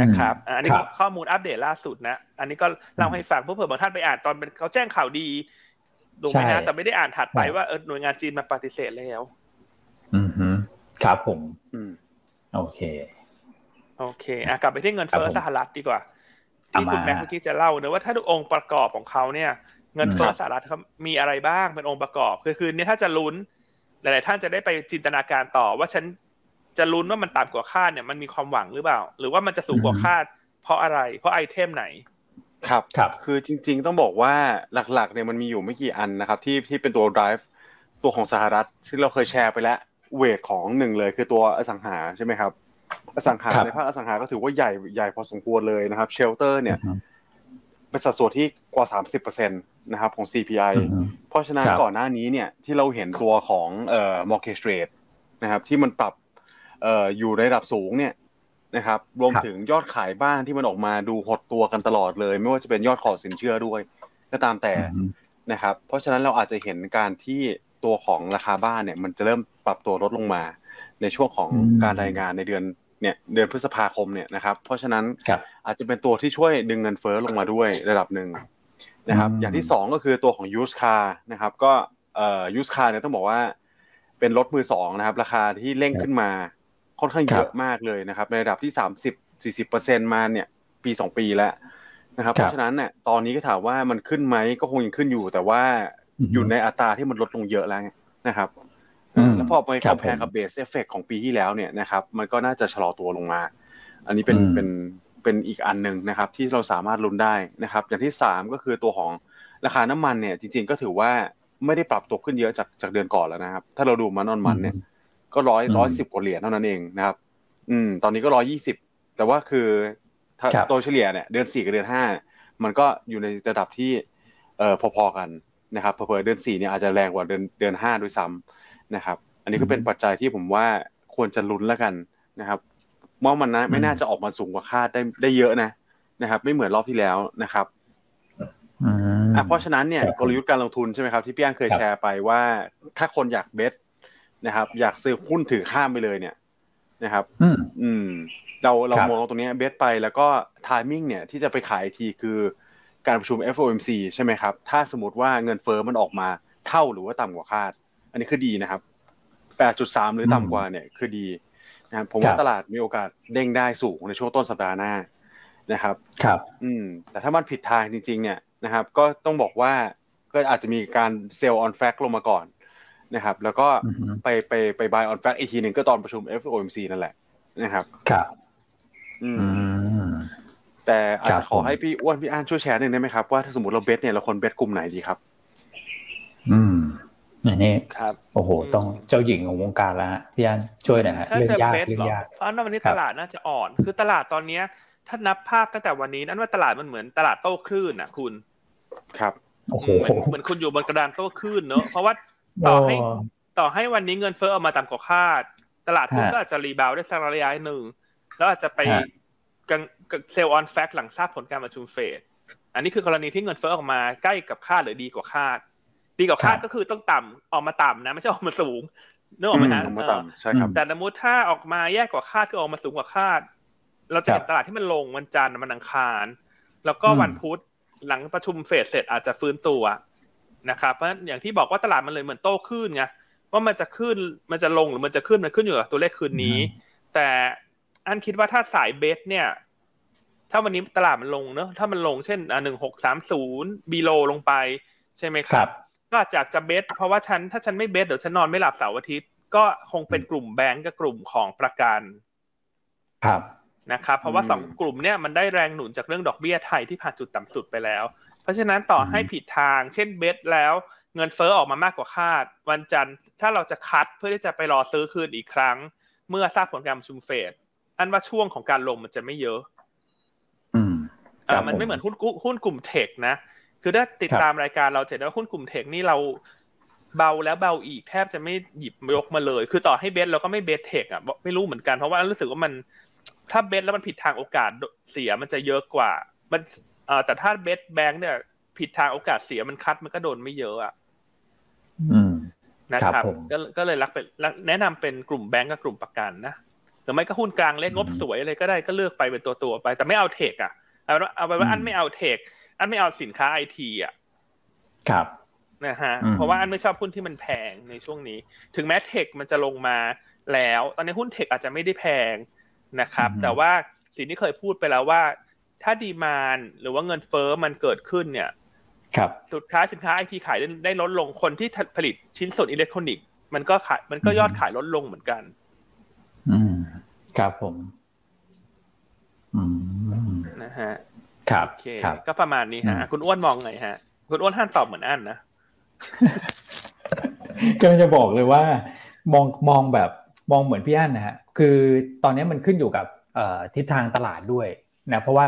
นะครับอันนี้ข้อมูลอัปเดตล่าสุดนะ อันนี้ก็เล่าให้ฟังเพื่อเผื่อบางท่านไปอ่านตอนเป็นเขาแจ้งข่าวดีถูกไหมฮะแต่ไม่ได้อ่านถัดไปว่าเออหน่วยงานจีนมาปฏิเสธแล้ว อืมครับผมอืมโอเค โอเคอะกลับไปที่เงินเฟ้อสหรัฐดีกว่า ที่คุณแม็กเมื่อกี้จะเล่าเนอะว่าถ้าดูองค์ประกอบของเขาเนี่ย เงินเฟ้อสหรัฐเขามีอะไรบ้างเป็นองค์ประกอบ คือคืนนี้ถ้าจะลุ้น หลาย ๆ ท่านจะได้ไปจินตนาการต่อ ว่าฉันจะลุ้นว่ามันต่ำกว่าคาดเนี่ยมันมีความหวังหรือเปล่า หรือว่ามันจะสูงกว่าคาด เพราะอะไร เพราะไอเทมไหนครับครับ คือจริง ๆ ต้องบอกว่าหลัก ๆ เนี่ยมันมีอยู่ไม่กี่อันนะครับ ที่ที่เป็นตัว drive ตัวของสหรัฐที่เราเคยแชร์ไปแล้วเวทของหนึ่งเลยคือตัวอสังหาใช่ไหมครับ อสังหาในภาคอสังหาก็ถือว่าใหญ่ใหญ่พอสมควรเลยนะครับ เชลเตอร์เนี่ยเป็นสัดส่วนที่กว่า 30%นะครับของ CPI เพราะฉะนั้นก่อนหน้านี้เนี่ยที่เราเห็นตัวของเอ่อ mortgage rate นะครับที่มันปรับเอ่ออยู่ในระดับสูงเนี่ยนะครับรวมถึงยอดขายบ้านที่มันออกมาดูหดตัวกันตลอดเลย ไม่ว่าจะเป็นยอดขอสินเชื่อด้วย ก็ตามแต่นะครับเพราะฉะนั้นเราอาจจะเห็นการที่ตัวของราคาบ้านเนี่ยมันจะเริ่มปรับตัวลดลงมา ในช่วงของการรายงานในเดือน เนี่ยเดือนพฤษภาคมเนี่ยนะครับ เพราะฉะนั้นอาจจะเป็นตัวที่ช่วยดึงเงินเฟ้อลงมาด้วยระดับหนึ่งนะครับ อย่างที่สองก็คือตัวของยูสคาร์นะครับ ก็เอ่อยูสคาร์เนี่ยต้องบอกว่า เป็นรถมือสองนะครับ ราคาที่เร่งขึ้นมาค่อนข้างเยอะมากเลยนะครับ ในระดับที่สามสิบสี่สิบเปอร์เซ็นมาเนี่ย ปีสองปีแล้วนะครับ เพราะฉะนั้นเนี่ยตอนนี้ก็ถามว่ามันขึ้นไหมก็คงยังขึ้นอยู่ แต่ว่าอยู่ในอัตราที่มันลดลงเยอะแล้วนะครับ แล้วพอไป compare กับ base effect ของปีที่แล้วเนี่ยนะครับมันก็น่าจะชะลอตัวลงมา อันนี้เป็นเป็นเป็นอีกอันหนึ่งนะครับ ที่เราสามารถลุ้นได้นะครับ อย่างที่สามก็คือตัวของราคาน้ำมันเนี่ย จริง ๆ ก็ถือว่าไม่ได้ปรับตัวขึ้นเยอะจากจากเดือนก่อนแล้วนะครับ ถ้าเราดู month on month เนี่ย ก็ร้อยร้อยสิบกว่าเหรียญเท่านั้นเองนะครับ อืม ตอนนี้ก็ร้อยยี่สิบแต่ว่าคือถ้าตัวเฉลี่ยเนี่ยเดือนสี่กับเดือนห้ามันก็อยู่ในระดับที่เอ่อพอๆกันนะครับเผื่อเดือนสี่เนี่ยอาจจะแรงกว่าเดือนเดือนห้าด้วยซ้ำ นะครับ อันนี้ก็เป็นปัจจัยที่ผมว่าควรจะลุ้นแล้วกันนะครับว่ามันนะไม่น่าจะออกมาสูงกว่าคาดได้ได้เยอะนะนะครับ ไม่เหมือนรอบที่แล้วนะครับอะเพราะฉะนั้นเนี่ยกลยุทธ์การลงทุนใช่ไหมครับที่พี่อันเคยแชร์ไปว่า ถ้าคนอยากเบสนะครับ อยากซื้อหุ้นถือข้ามไปเลยเนี่ยนะครับ อืมเราเรามองตรงนี้เบสไปแล้วก็ทามมิ่งเนี่ยที่จะไปขายทีคือการประชุม FOMC ใช่ไหมครับ ถ้าสมมติว่าเงินเฟอ้อมันออกมาเท่าหรือว่าต่ำกว่าคาด อันนี้คือดีนะครับ 8.3 หรือต่ำกว่าเนี่ยคือดีนะครับผมว่าตลาดมีโอกาสเด้งได้สูงในช่วงต้นสัปดาห์หน้านะครับ ครับ อืม แต่ถ้ามันผิดทางจริง ๆ เนี่ยนะครับ ก็ต้องบอกว่าก็อาจจะมีการ sell on fact ลงมาก่อนนะครับ แล้วก็ไปไปไป buy on fact อีกทีหนึ่งก็ตอนประชุม FOMC นั่นแหละนะครับ ครับ อืมอืมแต่อาจครัจะบขอให้พี่อ้วนพี่อ้านช่วยแชร์หนึ่งได้ไหมครับว่าถ้าสมมติเรา bet เนี่ยเราควร bet กลุ่มไหนดีครับ อืม อันนี้ครับโอ้โหอืมต้องเจ้าหญิงของวงการแล้วฮะพี่อันช่วยหน่อยฮะถ้าเรื่องจะยาก bet เรื่อหรงอยากเพราะว่าวันนี้ครับตลาดน่าจะอ่อน คือตลาดตอนเนี้ย ถ้านับภาพตั้งแต่วันนี้นั่นว่าตลาดมันเหมือนตลาดโต้คลื่นอะ คุณ ครับโอ้โหเหมือนเหมือนคุณอยู่บนกระดานโต้คลื่นเนอะเพราะว่าต่อให้ต่อให้วันนี้เงินเฟ้อออกมาต่ำกว่าคาด ตลาดหุ้นฮะก็อาจจะ rebound ได้สักระยะหนึ่งแล้วอาจจะไปฮะกัง sell on fact หลังทราบผลการประชุมเฟดอันนี้คือกรณีที่เงินเฟ้อออกมาใกล้กับคาดหรือดีกว่าคาด ดีกว่าคาดก็คือต้องต่ำออกมาต่ำนะ ไม่ใช่ออกมาสูงนึกออกไหมฮะอืมออกมาเออต่ำใช่ครับแต่สมมติถ้าออกมาแย่กว่าคาดก็ออกมาสูงกว่าคาด เราจะเห็นครับตลาดที่มันลงวันจันทร์วันอังคาร แล้วก็อืมวันพุธหลังประชุมเฟดเสร็จอาจจะฟื้นตัวนะครับเพราะฉะนั้นอย่างที่บอกว่าตลาดมันเลยเหมือนโต้คลื่นไงว่ามันจะขึ้นมันจะลงหรือมันจะขึ้นมันขึ้นอยู่กับตัวเลขคืนนี้ แต่อันคิดว่าถ้าสายเบสเนี่ย ถ้าวันนี้ตลาดมันลงเนอะถ้ามันลงเช่นหนึ่งหกสามศูนย์บีโลลงไปใช่ไหมคครัรับบ ก็อาจจะจะเบสเพราะว่าฉันถ้าฉันไม่เบสเดี๋ยวฉันนอนไม่หลับเสาร์อาทิตย์ก็คงเป็นกลุ่มแบงก์กับกลุ่มของประกันครับนะครับเพราะว่าอืมสองกลุ่มเนี่ยมันได้แรงหนุนจากเรื่องดอกเบี้ยไทยที่ผ่านจุดต่ำสุดไปแล้ว เพราะฉะนั้นต่อให้ผิดทาง เช่นเบสแล้ว เงินเฟ้อออกมามากกว่าคาด วันจันทร์ถ้าเราจะคัดเพื่อที่จะไปรอซื้อคืนอีกครั้ง เมื่อทราบผลการประชุมเฟดอันว่าช่วงของการลงมันจะไม่เยอะ อืมอ่าครับมันไม่ผมเหมือนหุ้นกู้หุ้นกลุ่มเทคนะ คือถ้าติดครับตามรายการเราจะเห็นว่าหุ้นกลุ่มเทคนี่เราเบาแล้วเบาอีกแทบจะไม่หยิบยกมาเลย คือต่อให้ bet เราก็ไม่ bet tech อะไม่รู้เหมือนกันเพราะว่ารู้สึกว่ามันถ้า bet แล้วมันผิดทางโอกาสเสียมันจะเยอะกว่า มันเอ่อแต่ถ้า bet แบงค์เนี่ย ผิดทางโอกาสเสียมัน cut มันก็โดนไม่เยอะอะอืมนะคครัรับบผมก็ก็เลยรักเป็นรักแนะนำเป็นกลุ่มแบงก์กับกลุ่มประกันนะหรือไม่ก็หุ้นกลางเล็กงบอืมสวยอะไรก็ได้ก็เลือกไปเป็นตัวตัวๆไป แต่ไม่เอา tech อะเอาเป็นว่าเอาไปนว่าอืมอันไม่เอา tech อันไม่เอาสินค้าไอทีอะครับนะฮะอืมเพราะว่าอันไม่ชอบหุ้นที่มันแพงในช่วงนี้ ถึงแม้เทคมันจะลงมาแล้ว ตอนนี้หุ้นเทคอาจจะไม่ได้แพงนะครับ แต่ว่าสิ่งที่เคยพูดไปแล้วว่า ถ้าดีมานหรือว่าเงินเฟ้อมันเกิดขึ้นเนี่ย ครับสุดท้ายสินค้าไอทีขายได้ได้ลดลงคนที่ผลิตชิ้นส่วนอิเล็กทรอนิกส์มันก็ขายมันก็ยอดขายลดลงเหมือนกัน อืมครับผม อืมนะฮะ ครับโอเคครับก็ประมาณนี้ฮะอืมคุณอ้วนมองไงฮะ คุณอ้วนห้ามตอบเหมือนอันนะก็จะบอกเลยว่ามองมองแบบมองเหมือนพี่อั้นนะฮะ คือตอนนี้มันขึ้นอยู่กับเอ่อทิศทางตลาดด้วยนะ เพราะว่า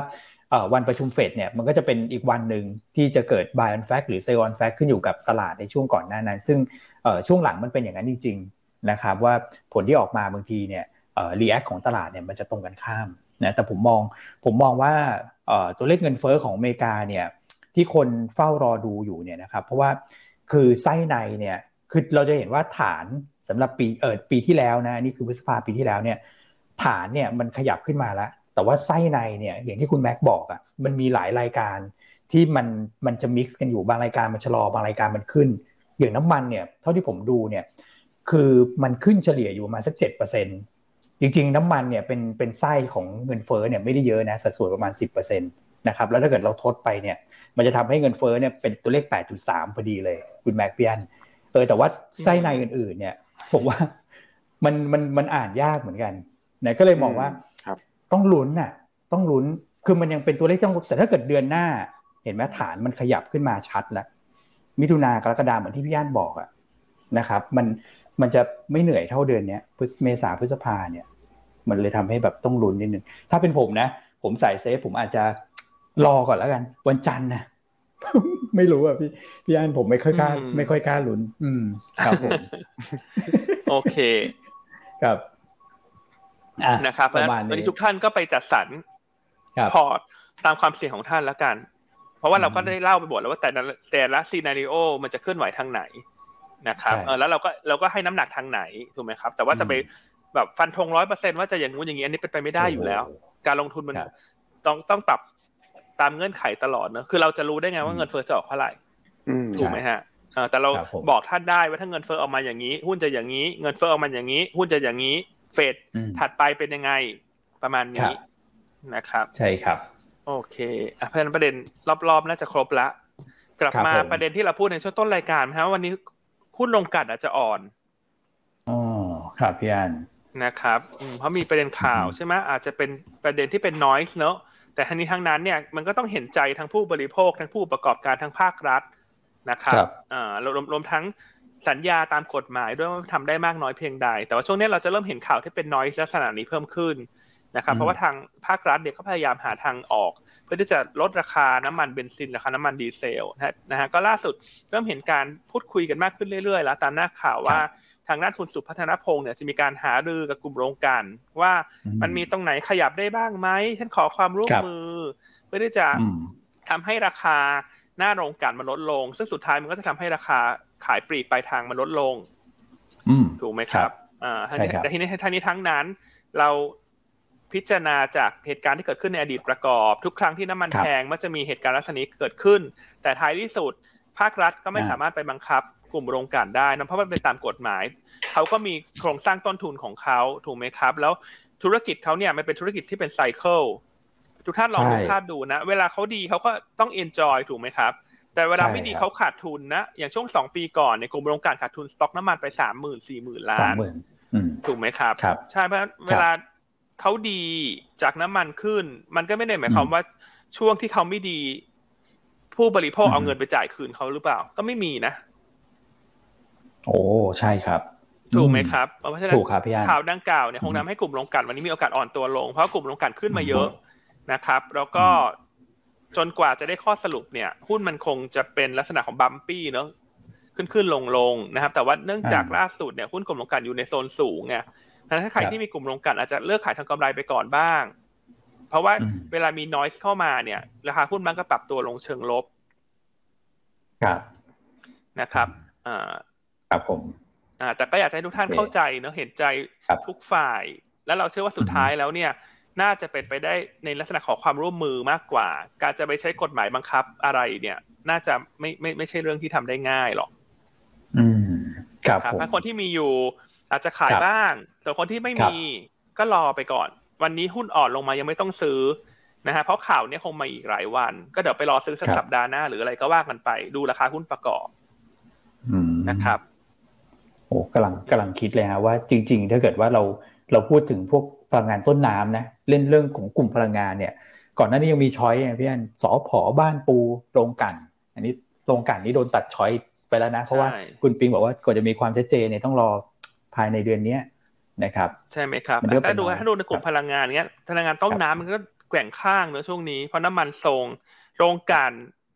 เอ่อวันประชุมเฟดเนี่ยมันก็จะเป็นอีกวันหนึ่งที่จะเกิด buy on fact หรือ sell on fact ขึ้นอยู่กับตลาดในช่วงก่อนหน้านั้น ซึ่งเอ่อช่วงหลังมันเป็นอย่างนั้นจริง ๆ นะครับ ว่าผลที่ออกมาบางทีเนี่ยเอ่อ react ของตลาดเนี่ยมันจะตรงกันข้าม นะแต่ผมมองผมมองว่าตัวเลขเงินเฟ้อของอเมริกาเนี่ยที่คนเฝ้ารอดูอยู่เนี่ยนะครับเพราะว่าคือไส้ในเนี่ยคือเราจะเห็นว่าฐานสำหรับปีเออปีที่แล้วนะนี่คือพฤษภาปีที่แล้วเนี่ยฐานเนี่ยมันขยับขึ้นมาแล้ว แต่ว่าไส้ในเนี่ยอย่างที่คุณแม็กบอกอะ่ะมันมีหลายรายการที่มันมันจะมิกซ์กันอยู่บางรายการมันชะลอบางรายการมันขึ้น อย่างน้ำมันเนี่ยเท่าที่ผมดูเนี่ยคือมันขึ้นเฉลี่ยอยู่ประมาณสักเจ็ดเปอร์เซ็นต จริงๆ น้ำมันเนี่ยเป็นเป็นไส้ของเงินเฟ้อเนี่ยไม่ได้เยอะนะสัดส่วนประมาณ 10%นะครับแล้วถ้าเกิดเราทดไปเนี่ยมันจะทำให้เงินเฟ้อเนี่ยเป็นตัวเลข 8.3 พอดีเลยคุณแม็กเปียนเออแต่ว่าไส้ในอื่นๆ เนี่ยผมว่ามันมันมันอ่านยากเหมือนกันนะก็เลยมองว่าครับต้องลุ้นน่ะต้องลุ้นคือมันยังเป็นตัวเลขต้องแต่ถ้าเกิดเดือนหน้า เห็นไหมฐานมันขยับขึ้นมาชัดแล้วมิถุนากรกฎาเหมือนที่พี่ย่านบอกอะนะครับ มัน มันจะไม่เหนื่อยเท่าเดือนเนี้ยพฤษเมษาพฤษภาเนี่ย มันเลยทำให้แบบต้องลุ้นนิดนึง ถ้าเป็นผมนะ ผมใส่เซฟ ผมอาจจะรอก่อนแล้วกัน วันจันทร์นะไม่รู้อะพี่พี่อันผมไม่ค่อยกล้าอืมไม่ค่อยกล้าลุ้น อืม ครับผมโอเคครับอะนะครับประมาณวันนี้นี้ทุกท่านก็ไปจัดสรรครับพอร์ตตามความเสี่ยงของท่านแล้วกัน เพราะว่าเราก็อืมได้เล่าไปหมดแล้วว่าแต่ละแต่ละ scenario มันจะเคลื่อนไหวทางไหน นะครับใช่เออแล้วเราก็เราก็ให้น้ำหนักทางไหนถูกไหมครับ แต่ว่าจะไปอืมแบบฟันธงร้อยเปอร์เซ็นว่าจะอย่างงู้นอย่างนี้อันนี้เป็นไปไม่ได้อยู่แล้วโอ้โหการลงทุนมันครับต้องต้องปรับตามเงื่อนไขตลอดเนอะคือเราจะรู้ได้ไงว่าเงินเฟ้อจะออกเท่าไหร่ถูกไหมฮะแต่เราบอกท่านได้ว่าถ้าเงินเฟ้อออกมาอย่างนี้ หุ้นจะอย่างนี้เงินเฟ้อออกมาอย่างนี้ หุ้นจะอย่างนี้เฟดถัดไปเป็นยังไงประมาณนี้นะครับ ใช่ครับ โอเคอะเพราะฉะนั้นประเด็นรอบๆน่าจะครบละ กลับมาประเด็นที่เราพูดในช่วงต้นรายการนะวันนี้ หุ้นลงกัดอาจจะอ่อนอ๋อครับพี่อันนะครับเพราะมีประเด็นข่าวใช่ไหมอาจจะเป็นประเด็นที่เป็นน้อยเนอะแต่ทั้งนี้ทั้งนั้นเนี่ยมันก็ต้องเห็นใจทั้งผู้บริโภคทั้งผู้ประกอบการทั้งภาครัฐนะครับอ่ารวมรวมทั้งสัญญาตามกฎหมายด้วยว่าทำได้มากน้อยเพียงใด แต่ว่าช่วงนี้เราจะเริ่มเห็นข่าวที่เป็นน้อยลักษณะนี้เพิ่มขึ้นนะครับ เพราะว่าทางภาครัฐเนี่ยเขาพยายามหาทางออก เพื่อที่จะลดราคาน้ำมันเบนซินราคาน้ำมันดีเซลนะฮะก็ล่าสุดเริ่มเห็นการพูดคุยกันมากขึ้นเรื่อยๆ แล้วตามหน้าข่าวว่าทางด้านทุนสุพัฒนพงศ์เนี่ยจะมีการหารือกับกลุ่มโรงกันว่ามันมีตรงไหนขยับได้บ้างไหมฉันขอความร่วมมือ เพื่อที่จะทำให้ราคาหน้าโรงกันมันลดลง ซึ่งสุดท้ายมันก็จะทำให้ราคาขายปลีกปลายทางมันลดลงถูกไหมครับอ่าแต่ทีนี้ทั้งนี้ทั้งนั้น เรา พิจารณาจากเหตุการณ์ที่เกิดขึ้นในอดีตประกอบ ทุกครั้งที่น้ำมันแพงมันจะมีเหตุการณ์ลักษณะนี้เกิดขึ้น แต่ท้ายที่สุดภาครัฐก็ไม่สามารถไปบังคับกลุ่มโรงการได้นะเพราะมันเป็นตามกฎหมาย เขาก็มีโครงสร้างต้นทุนของเขาถูกไหมครับ แล้วธุรกิจเขาเนี่ยมันเป็นธุรกิจที่เป็นไซเคิลทุกท่านลองดูภาพดูนะ เวลาเขาดีเขาก็ต้องเอนจอยถูกไหมครับ แต่เวลาไม่ดีเขาขาดทุนนะ อย่างช่วงสองปีก่อนในกลุ่มโรงการขาดทุนสต็อกน้ำมันไปสามหมื่นสี่หมื่นล้านถูกไหมครับ ใช่เพราะเวลา เขาดีจากน้ำมันขึ้น มันก็ไม่ได้หมายความว่าช่วงที่เขาไม่ดี ผู้บริโภคเอาเงินไปจ่ายคืนเขาหรือเปล่า ก็ไม่มีนะ โอ้ใช่ครับ ถูกไหมครับเพราะฉะนั้นข่าวดังกล่าวเนี่ยคงทำให้กลุ่มลงกันวันนี้มีโอกาสอ่อนตัวลง เพราะกลุ่มลงกันขึ้นมาเยอะนะครับ แล้วก็จนกว่าจะได้ข้อสรุปเนี่ย หุ้นมันคงจะเป็นลักษณะของบัมปี้เนาะขึ้นขึ้นลงลงนะครับ แต่ว่าเนื่องจากล่าสุดเนี่ยหุ้นกลุ่มลงกันอยู่ในโซนสูงไง ถ้าใครที่มีกลุ่มลงกันอาจจะเลือกขายทางกำไรไปก่อนบ้าง เพราะว่าเวลามีนอยส์เข้ามาเนี่ย ราคาหุ้นมันก็ปรับตัวลงเชิงลบ ครับ นะครับอ่าครับผมอ่าแต่ก็อยากให้ทุกท่านเข้าใจเนาะเห็นใจทุกฝ่าย แล้วเราเชื่อว่าสุดท้ายแล้วเนี่ย น่าจะเป็นไปได้ในลักษณะของความร่วมมือมากกว่า การจะไปใช้กฎหมายบังคับอะไรเนี่ย น่าจะไม่ไม่ไม่ใช่เรื่องที่ทำได้ง่ายหรอก อืม ครับถ้าคนที่มีอยู่ อาจจะขายบ้างส่วนคนที่ไม่มีก็รอไปก่อน วันนี้หุ้นอ่อนลงมายังไม่ต้องซื้อนะฮะเพราะข่าวนี้คงมาอีกหลายวัน ก็เดี๋ยวไปรอซื้อสักสัปดาห์หน้า หรืออะไรก็ว่ากันไป ดูราคาหุ้นประกอบนะครับโอ้กำลังกำลังคิดเลยฮะว่าจริง ๆ ถ้าเกิดว่าเราเราพูดถึงพวกพลังงานต้นน้ำนะเล่นเรื่องของกลุ่มพลังงานเนี่ย ก่อนหน้านี้ยังมีช้อยพี่อันสอผอบ้านปูโรงกัน อันนี้โรงกันนี้โดนตัดช้อยไปแล้วนะ เพราะว่าคุณปิงบอกว่าก่อนจะมีความชัดเจนเนี่ยต้องรอ ภายในเดือนนี้นะครับ ใช่ไหมครับถ้าดูถ้าดูในกลุ่มพลังงานเนี้ยพลังงานต้นน้ำมันก็แกว่งข้างเนอะช่วงนี้เพราะน้ำมันทรงโรงกัน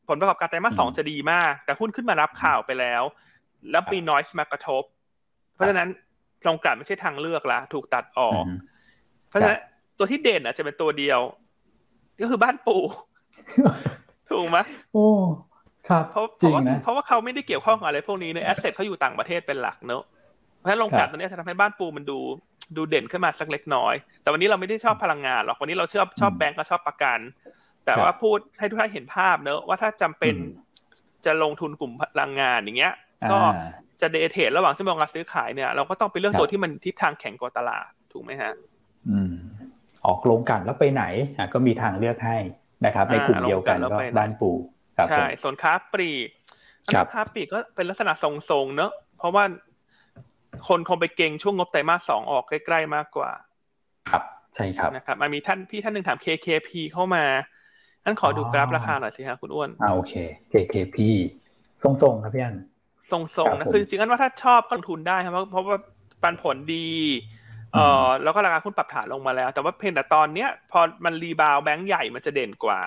ผลประกอบการไตรมาสสองจะดีมาก แต่หุ้นขึ้นมารับข่าวไปแล้ว แล้วมีนอยส์มากระทบ เพราะฉะนั้นโรงกลั่นไม่ใช่ทางเลือกละถูกตัดออก เพราะฉะนั้นตัวที่เด่นอาจจะเป็นตัวเดียว ก็คือบ้านปูถูกไหมโอ้ครับเพราะเพราะว่าเพราะว่าเขาไม่ได้เกี่ยวข้องอะไรพวกนี้เนยแอสเซทเขาอยู่ต่างประเทศเป็นหลักเนอะเพ ราะฉะนั้นโรงกลั่นตัวนี้จะทำให้บ้านปูมันดูดูเด่นขึ้นมาสักเล็กน้อย แต่วันนี้เราไม่ได้ชอบพลังงานหรอกวันนี้เราชอบชอบแบงก์ก็ชอบประกัน แต่ว่าพูดให้ทุกท่านเห็นภาพเนอะว่าถ้าจำเป็นจะลงทุนกลุ่มพลังงานอย่างเงี้ย ก็จะเดทเทรดระหว่างชั่วโมงการซื้อขายเนี่ยเราก็ต้องไปเลือกตัวที่มันทิศทางแข็งกว่าตลาดถูกไหมฮะอืมออกโรงกันแล้วไปไหนอะก็มีทางเลือกให้นะครับ ในกลุ่มเดียวกันก็บ้านปูใช่ส่วนค้าปลีกค้าปลีกก็เป็นลักษณะทรงๆเนอะเพราะว่า คนคงไปเก่งช่วงงบไตรมาสสองออกใกล้ๆมากกว่า ครับ ใช่ครับนะครับมันมีท่านพี่ท่านหนึ่งถาม KKP เข้ามาท่านขอดูกราฟราคาหน่อยสิครับคุณอ้วนอ่าโอเค KKP ทรงๆครับพี่อันทรงๆนะคือจริงๆอันว่าถ้าชอบก็ลงทุนได้ครับเพราะว่าปันผลดีเออแล้วก็ราคาหุ้นปรับฐานลงมาแล้ว แต่ว่าเพียงแต่ตอนเนี้ย พอมันรีบาวแบงก์ใหญ่มันจะเด่นกว่า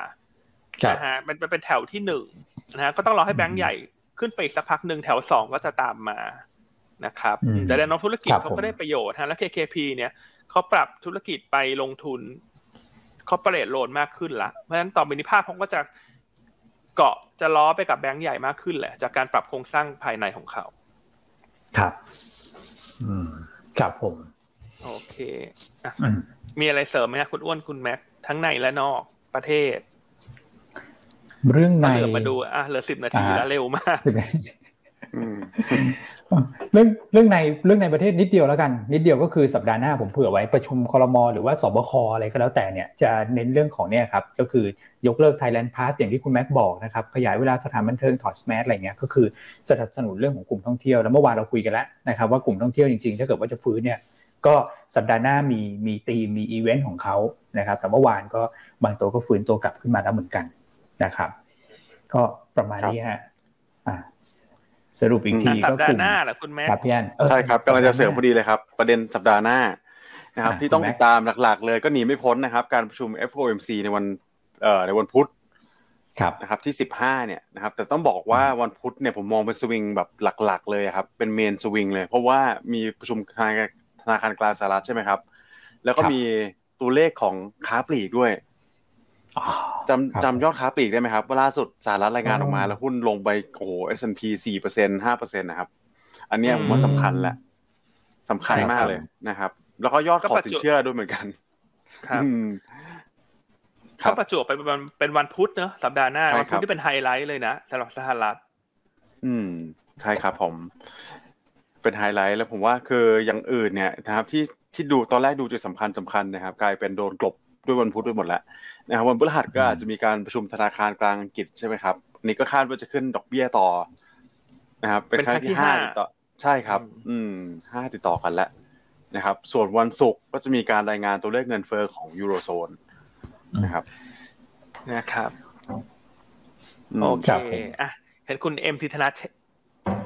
นะฮะมันเป็นแถวที่หนึ่งนะฮะก็ต้องรอให้แบงก์ใหญ่ขึ้นไปอีกสักพักหนึ่งแถวสองก็จะตามมา นะครับแต่ในน้องธุรกิจเขาก็ได้ประโยชน์ฮะแล้ว KKP เนี่ยเขาปรับธุรกิจไปลงทุนคอร์เปอเรทโลนมากขึ้นละเพราะฉะนั้นต่อไปนี้ภาพเขาก็จะเกาะจะล้อไปกับแบงก์ใหญ่มากขึ้นแหละ จากการปรับโครงสร้างภายในของเขา ครับ อืมครับผม โอเคอมีอะไรเสริมไหมครับคุณอ้วนคุณแม็กทั้งในและนอกประเทศ เรื่องในเหลือมาดูอะเหลือสิบนาทีแล้วเร็วมาก เรื่องเรื่องในเรื่องในประเทศนิดเดียวแล้วกัน นิดเดียวก็คือสัปดาห์หน้าผมเผื่อไว้ประชุมคอรมอหรือว่าสบคอะไรก็แล้วแต่เนี่ยจะเน้นเรื่องของเนี่ยครับก็คือยกเลิก Thailand Pass อย่างที่คุณแม็กบอกนะครับขยายเวลาสถานบันเทิงถอดแมสอะไรเงี้ยก็คือสนับสนุนเรื่องของกลุ่มท่องเที่ยวแล้วเมื่อวานเราคุยกันแล้วนะครับว่ากลุ่มท่องเที่ยวจริงๆ ถ้าเกิดว่าจะฟื้นเนี่ยก็สัปดาห์หน้ามีมีตีมมีอีเวนต์ของเขานะครับแต่เมื่อวานก็บางตัวก็ฟื้นตัวกลับขึ้นมาแล้วเหมือนกันนะครับ ก็ประมาณนี้ฮะอ่า สรุปอีกทีก็คือสัปดาห์หน้าแหละคุณแม่ครับพี่อันใช่ครับกำลังจะเสริมพอดีเลยครับ ประเด็นสัปดาห์หน้านะครับ ที่ต้องติดตามหลักๆ เลยก็หนีไม่พ้นนะครับ การประชุม FOMC ในวันเอ่อในวันพุธครับนะครับที่สิบห้าเนี่ยนะครับแต่ต้องบอกว่าวันพุธเนี่ยผมมองเป็นสวิงแบบหลักๆ เลยครับเป็นเมนสวิงเลย เพราะว่ามีประชุมธนาคารกลางสหรัฐใช่ไหมครับ แล้วก็มีตัวเลขของค้าปลีกด้วย จำจำยอดค้าปลีกได้ไหมครับว่าล่าสุดสหรัฐรายงานออกมาแล้วหุ้นลงไปโอ้โห S&P สี่เปอร์เซ็นห้าเปอร์เซ็นต์นะครับ อันนี้ผมว่าสำคัญแหละสำคัญมากเลยนะครับ แล้วก็ยอดขอสินเชื่อด้วยเหมือนกัน ครับก็ประจวบไปเป็นเป็นวันพุธเนอะสัปดาห์หน้าวันพุธที่เป็นไฮไลท์เลยนะสำหรับสหรัฐ อืมใช่ครับผม เป็นไฮไลท์แล้วผมว่าคืออย่างอื่นเนี่ยนะครับ ที่ที่ดูตอนแรกดูจุดสำคัญสำคัญนะครับ กลายเป็นโดนกลบ ด้วยวันพุธไปหมดแล้วนะครับวันพฤหัสก็อาจจะมีการประชุมธนาคารกลางอังกฤษใช่ไหมครับนี่ก็คาดว่าจะขึ้นดอกเบี้ยต่อนะครับเป็นครั้งที่ห้าต่อใช่ครับ อืมห้าติดต่อกันแล้วนะครับ ส่วนวันศุกร์ก็จะมีการรายงานตัวเลขเงินเฟ้อของยูโรโซนนะครับนะครับโอเคอะเห็นคุณเอ็มทิธนัท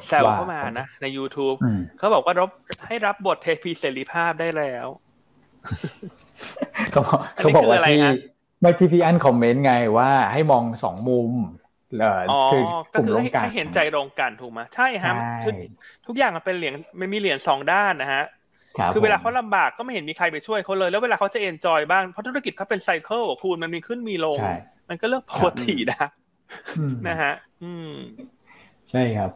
แซวเข้ามานะ ใน YouTube เขาบอกว่ารบให้รับบทเทพีเสรีภาพได้แล้ว เขาบอกว่าที่ไม่ที่พี่อันคอมเมนต์ไงว่าให้มองสองมุมอ๋อก็คือให้เห็นใจตรงกันถูกไหมใช่ครับทุกอย่างมันเป็นเหรียญมันมีเหรียญสองด้านนะฮะคือเวลาเขาลำบากก็ไม่เห็นมีใครไปช่วยเขาเลยแล้วเวลาเขาจะเอนจอยบ้างเพราะธุรกิจเขาเป็นไซเคิลคูณมันมีขึ้นมีลง มันก็เรื่องปกตินะนะฮะ อืม ใช่ครับ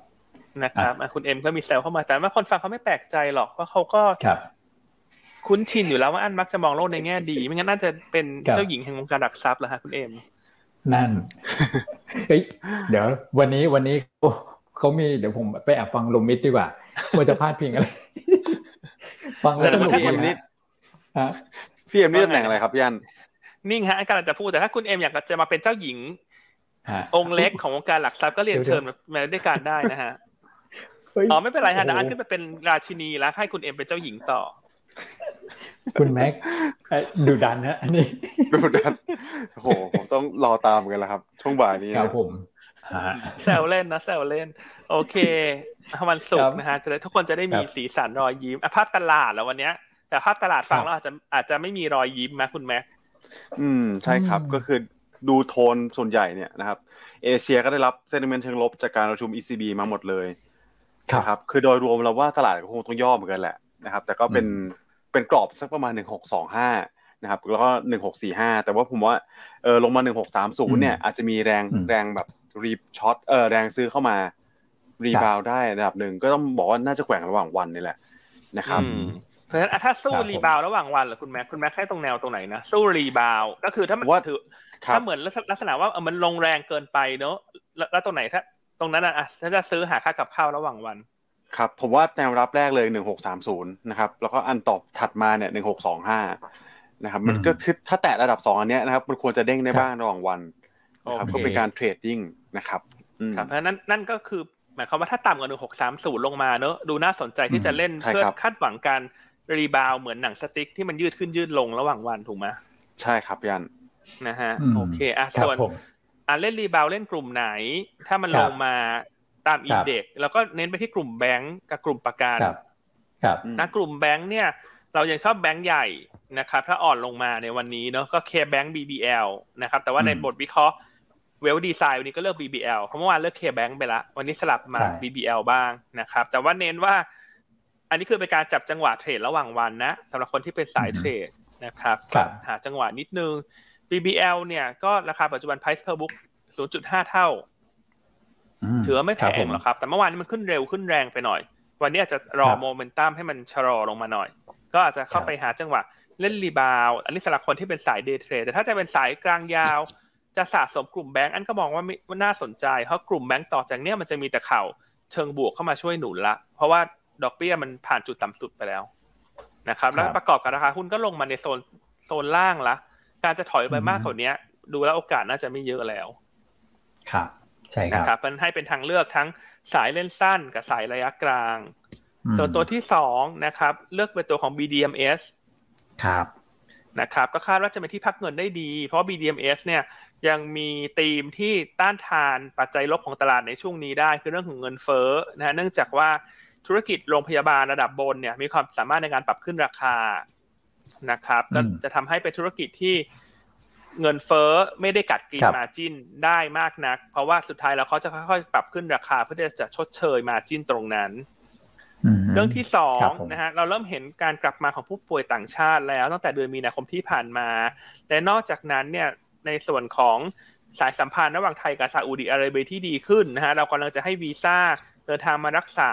นะครับคุณเอ็มก็มีแซวเข้ามาแต่ว่าคนฟังเขาไม่แปลกใจหรอกว่าเขาก็ คุ้นชินอยู่แล้วว่าอันมักจะมองโลกในแง่ดี ไม่งั้นน่าจะเป็นเจ้าหญิงแห่งวงการดักทรัพย์เหรอฮะคุณเอ็มนั่นเฮ้ยเดี๋ยว วันนี้วันนี้เขามีเดี๋ยวผมไปแอบฟังลมมิดดีกว่าว่าจะพาดพิงอะไร ฟังแล้วพี่เอ็มนี่พี่เอ็มนี่ตำแหน่งอะไรครับพี่อันนิ่งฮะกำลังจะพูดแต่ถ้าคุณเอ็มอยากจะมาเป็นเจ้าหญิงองค์เล็กของวงการหลักทรัพย์ก็เรียนเชิญมาด้วยกันได้นะฮะอ๋อไม่เป็นไรฮะเดี๋ยวอันขึ้นไปเป็นราชินีแล้วให้คุณเอ็มเป็นเจ้าหญิงต่อ คุณแม็กดูดันนะอันนี้ดูดันโอ้โหผมต้องรอตามกันแล้วครับ ช่วงบ่ายนี้ครับผมแซวเล่นนะแซวเล่น โอเควันศุกร์นะฮะจะได้ทุกคนจะได้มีสีสันรอยยิ้มภาพตลาดแล้ววันเนี้ย แต่ภาพตลาดฟังแล้วอาจจะอาจจะไม่มีรอยยิ้มนะคุณแม็กอืมใช่ครับก็คือดูโทนส่วนใหญ่เนี่ยนะครับ เอเชียก็ได้รับเซนิเมนต์เชิงลบจากการประชุม ECB มาหมดเลยครับ คือโดยรวมเราว่าตลาดก็คงต้องย่อเหมือนกันแหละนะครับ แต่ก็เป็น เป็นกรอบสักประมาณหนึ่งหกสองห้านะครับแล้วก็หนึ่งหกสี่ห้าแต่ว่าผมว่าเออลงมาหนึ่งหกสามศูนย์เนี่ยอาจจะมีแรงแรงแบบ re-short เออแรงซื้อเข้ามา rebound ได้ระดับหนึ่งก็ต้องบอกว่าน่าจะแกว่งระหว่างวันนี่แหละนะครับเพราะฉะนั้นถ้าสู้ rebound ระหว่างวันเหรอคุณแม็กคุณแม็กแค่ตรงแนวตรงไหนนะสู้ rebound ก็คือถ้ามันถือถ้าเหมือนลักษณะว่ามันลงแรงเกินไปเนอะแล้วตรงไหนถ้าตรงนั้นอะถ้าจะซื้อหาค่ากับข้าวระหว่างวัน ครับผมว่าแนวรับแรกเลยหนึ่งหกสามศูนย์นะครับแล้วก็อันต่อถัดมาเนี่ยหนึ่งหกสองห้านะครับมันก็คือถ้าแตะระดับสองอันเนี้ยนะครับมันควรจะเด้งได้บ้างระหว่างวันนะครับก็เป็นการ trading นะครับครับเพราะนั้นนั่นก็คือหมายความว่าถ้าต่ำกว่าหนึ่งหกสามศูนย์ลงมาเนอะดูน่าสนใจที่จะเล่นเพื่อคาดหวังการ rebound เหมือนหนังสติ๊กที่มันยืดขึ้นยืดลงระหว่างวันถูกไหมใช่ครับยันนะฮะโอเคอะส่วนอะเล่น rebound เล่นกลุ่มไหน ถ้ามันลงมา ตามอินเด็กแล้วก็เน้นไปที่กลุ่มแบงก์กับกลุ่มประกันครับนะกลุ่มแบงก์เนี่ย เรายังชอบแบงก์ใหญ่นะครับ ถ้าอ่อนลงมาในวันนี้เนาะก็เคแบงก์ BBL นะครับ แต่ว่าในบทวิเคราะห์เวลดีไซน์วันนี้ก็เลือก BBL เพราะเมื่อวานเลือกเคแบงก์ไปละวันนี้สลับมา BBL บ้างนะครับ แต่ว่าเน้นว่า อันนี้คือเป็นการจับจังหวะเทรดระหว่างวันนะสำหรับคนที่เป็นสายเทรดนะครับหาจังหวะนิดนึง BBL เนี่ยก็ราคาปัจจุบัน price per book 0.5 เท่า ถือว่าไม่แพงหรอกครับ แต่เมื่อวานนี้มันขึ้นเร็วขึ้นแรงไปหน่อย วันนี้อาจจะรอโมเมนตัมให้มันชะลอลงมาหน่อย ก็อาจจะเข้าไปหาจังหวะเล่นรีบาว อันนี้สำหรับคนที่เป็นสายเดย์เทรดแต่ถ้าจะเป็นสายกลางยาว จะสะสมกลุ่มแบงก์อันก็มองว่าน่าสนใจ เพราะกลุ่มแบงก์ต่อจากเนี้ยมันจะมีแต่ข่าวเชิงบวกเข้ามาช่วยหนุนละ เพราะว่าดอกเบี้ยมันผ่านจุดต่ำสุดไปแล้วนะครับแล้วประกอบกับราคาหุ้นก็ลงมาในโซนโซนล่างละ การจะถอยไปมากกว่านี้ดูแล้วโอกาสน่าจะไม่เยอะแล้ว ครับ ใช่ครับนะครับมันให้เป็นทางเลือกทั้งสายเล่นสั้นกับสายระยะกลาง ส่วนตัวที่สองนะครับ เลือกเป็นตัวของ BDMs ครับนะครับ ก็คาดว่าจะเป็นที่พักเงินได้ดี เพราะ BDMs เนี่ยยังมีธีมที่ต้านทานปัจจัยลบของตลาดในช่วงนี้ได้ คือเรื่องของเงินเฟ้อนะฮะเนื่องจากว่าธุรกิจโรงพยาบาลระดับบนเนี่ยมีความสามารถในการปรับขึ้นราคานะครับ ก็จะทำให้เป็นธุรกิจที่ เงินเฟ้อไม่ได้กัดกินมาจินได้มากนัก เพราะว่าสุดท้ายแล้วเขาจะค่อยๆ ปรับขึ้นราคาเพื่อจะชดเชยมาจินตรงนั้นเรื่องที่สองนะฮะเราเริ่มเห็นการกลับมาของผู้ป่วยต่างชาติแล้วตั้งแต่เดือนมีนาคมที่ผ่านมา และนอกจากนั้นเนี่ยในส่วนของ สายสัมพันธ์ระหว่างไทยกับซาอุดิอาระเบียที่ดีขึ้นนะฮะเรากำลังจะให้วีซ่าเดินทางมารักษา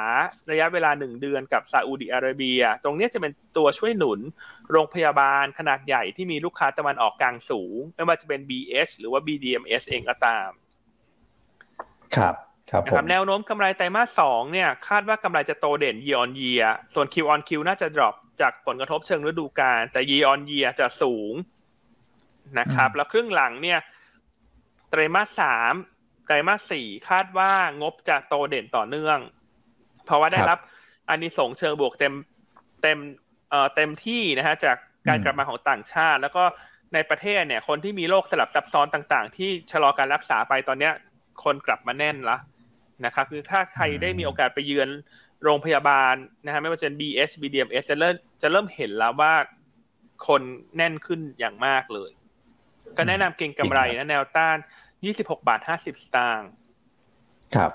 ระยะเวลาหนึ่งเดือนกับซาอุดิอาระเบีย ตรงนี้จะเป็นตัวช่วยหนุนโรงพยาบาลขนาดใหญ่ที่มีลูกค้าตะวันออกกลางสูง ไม่ว่าจะเป็น BH หรือว่า BDMs เองก็ตาม ครับครับนะครับแนวโน้มกำไรไตรมาสสองเนี่ยคาดว่ากำไรจะโตเด่น year on year ส่วน Q on Q น่าจะ drop จากผลกระทบเชิงฤดูกาลแต่ year on year จะสูงนะครับ แล้วครึ่งหลังเนี่ย ไตรมาสสามไตรมาสสี่คาดว่างบจะโตเด่นต่อเนื่อง เพราะว่าได้รับอันนี้ส่งเชิงบวกเต็มเต็มเอ่อเต็มที่นะฮะจากการกลับมาของต่างชาติ แล้วก็ในประเทศเนี่ย คนที่มีโรคสลับซับซ้อนต่างๆ ที่ชะลอการรักษาไปตอนเนี้ย คนกลับมาแน่นละนะครับคือถ้าใครได้มีโอกาสไปเยือนโรงพยาบาลนะฮะไม่ว่าจะ BS BDMS จะเริ่มจะเริ่มเห็นแล้วว่าคนแน่นขึ้นอย่างมากเลย ก็แนะนำเก่งกำไรนะแนวต้านยี่สิบหกบาทห้าสิบสตางค์ครับ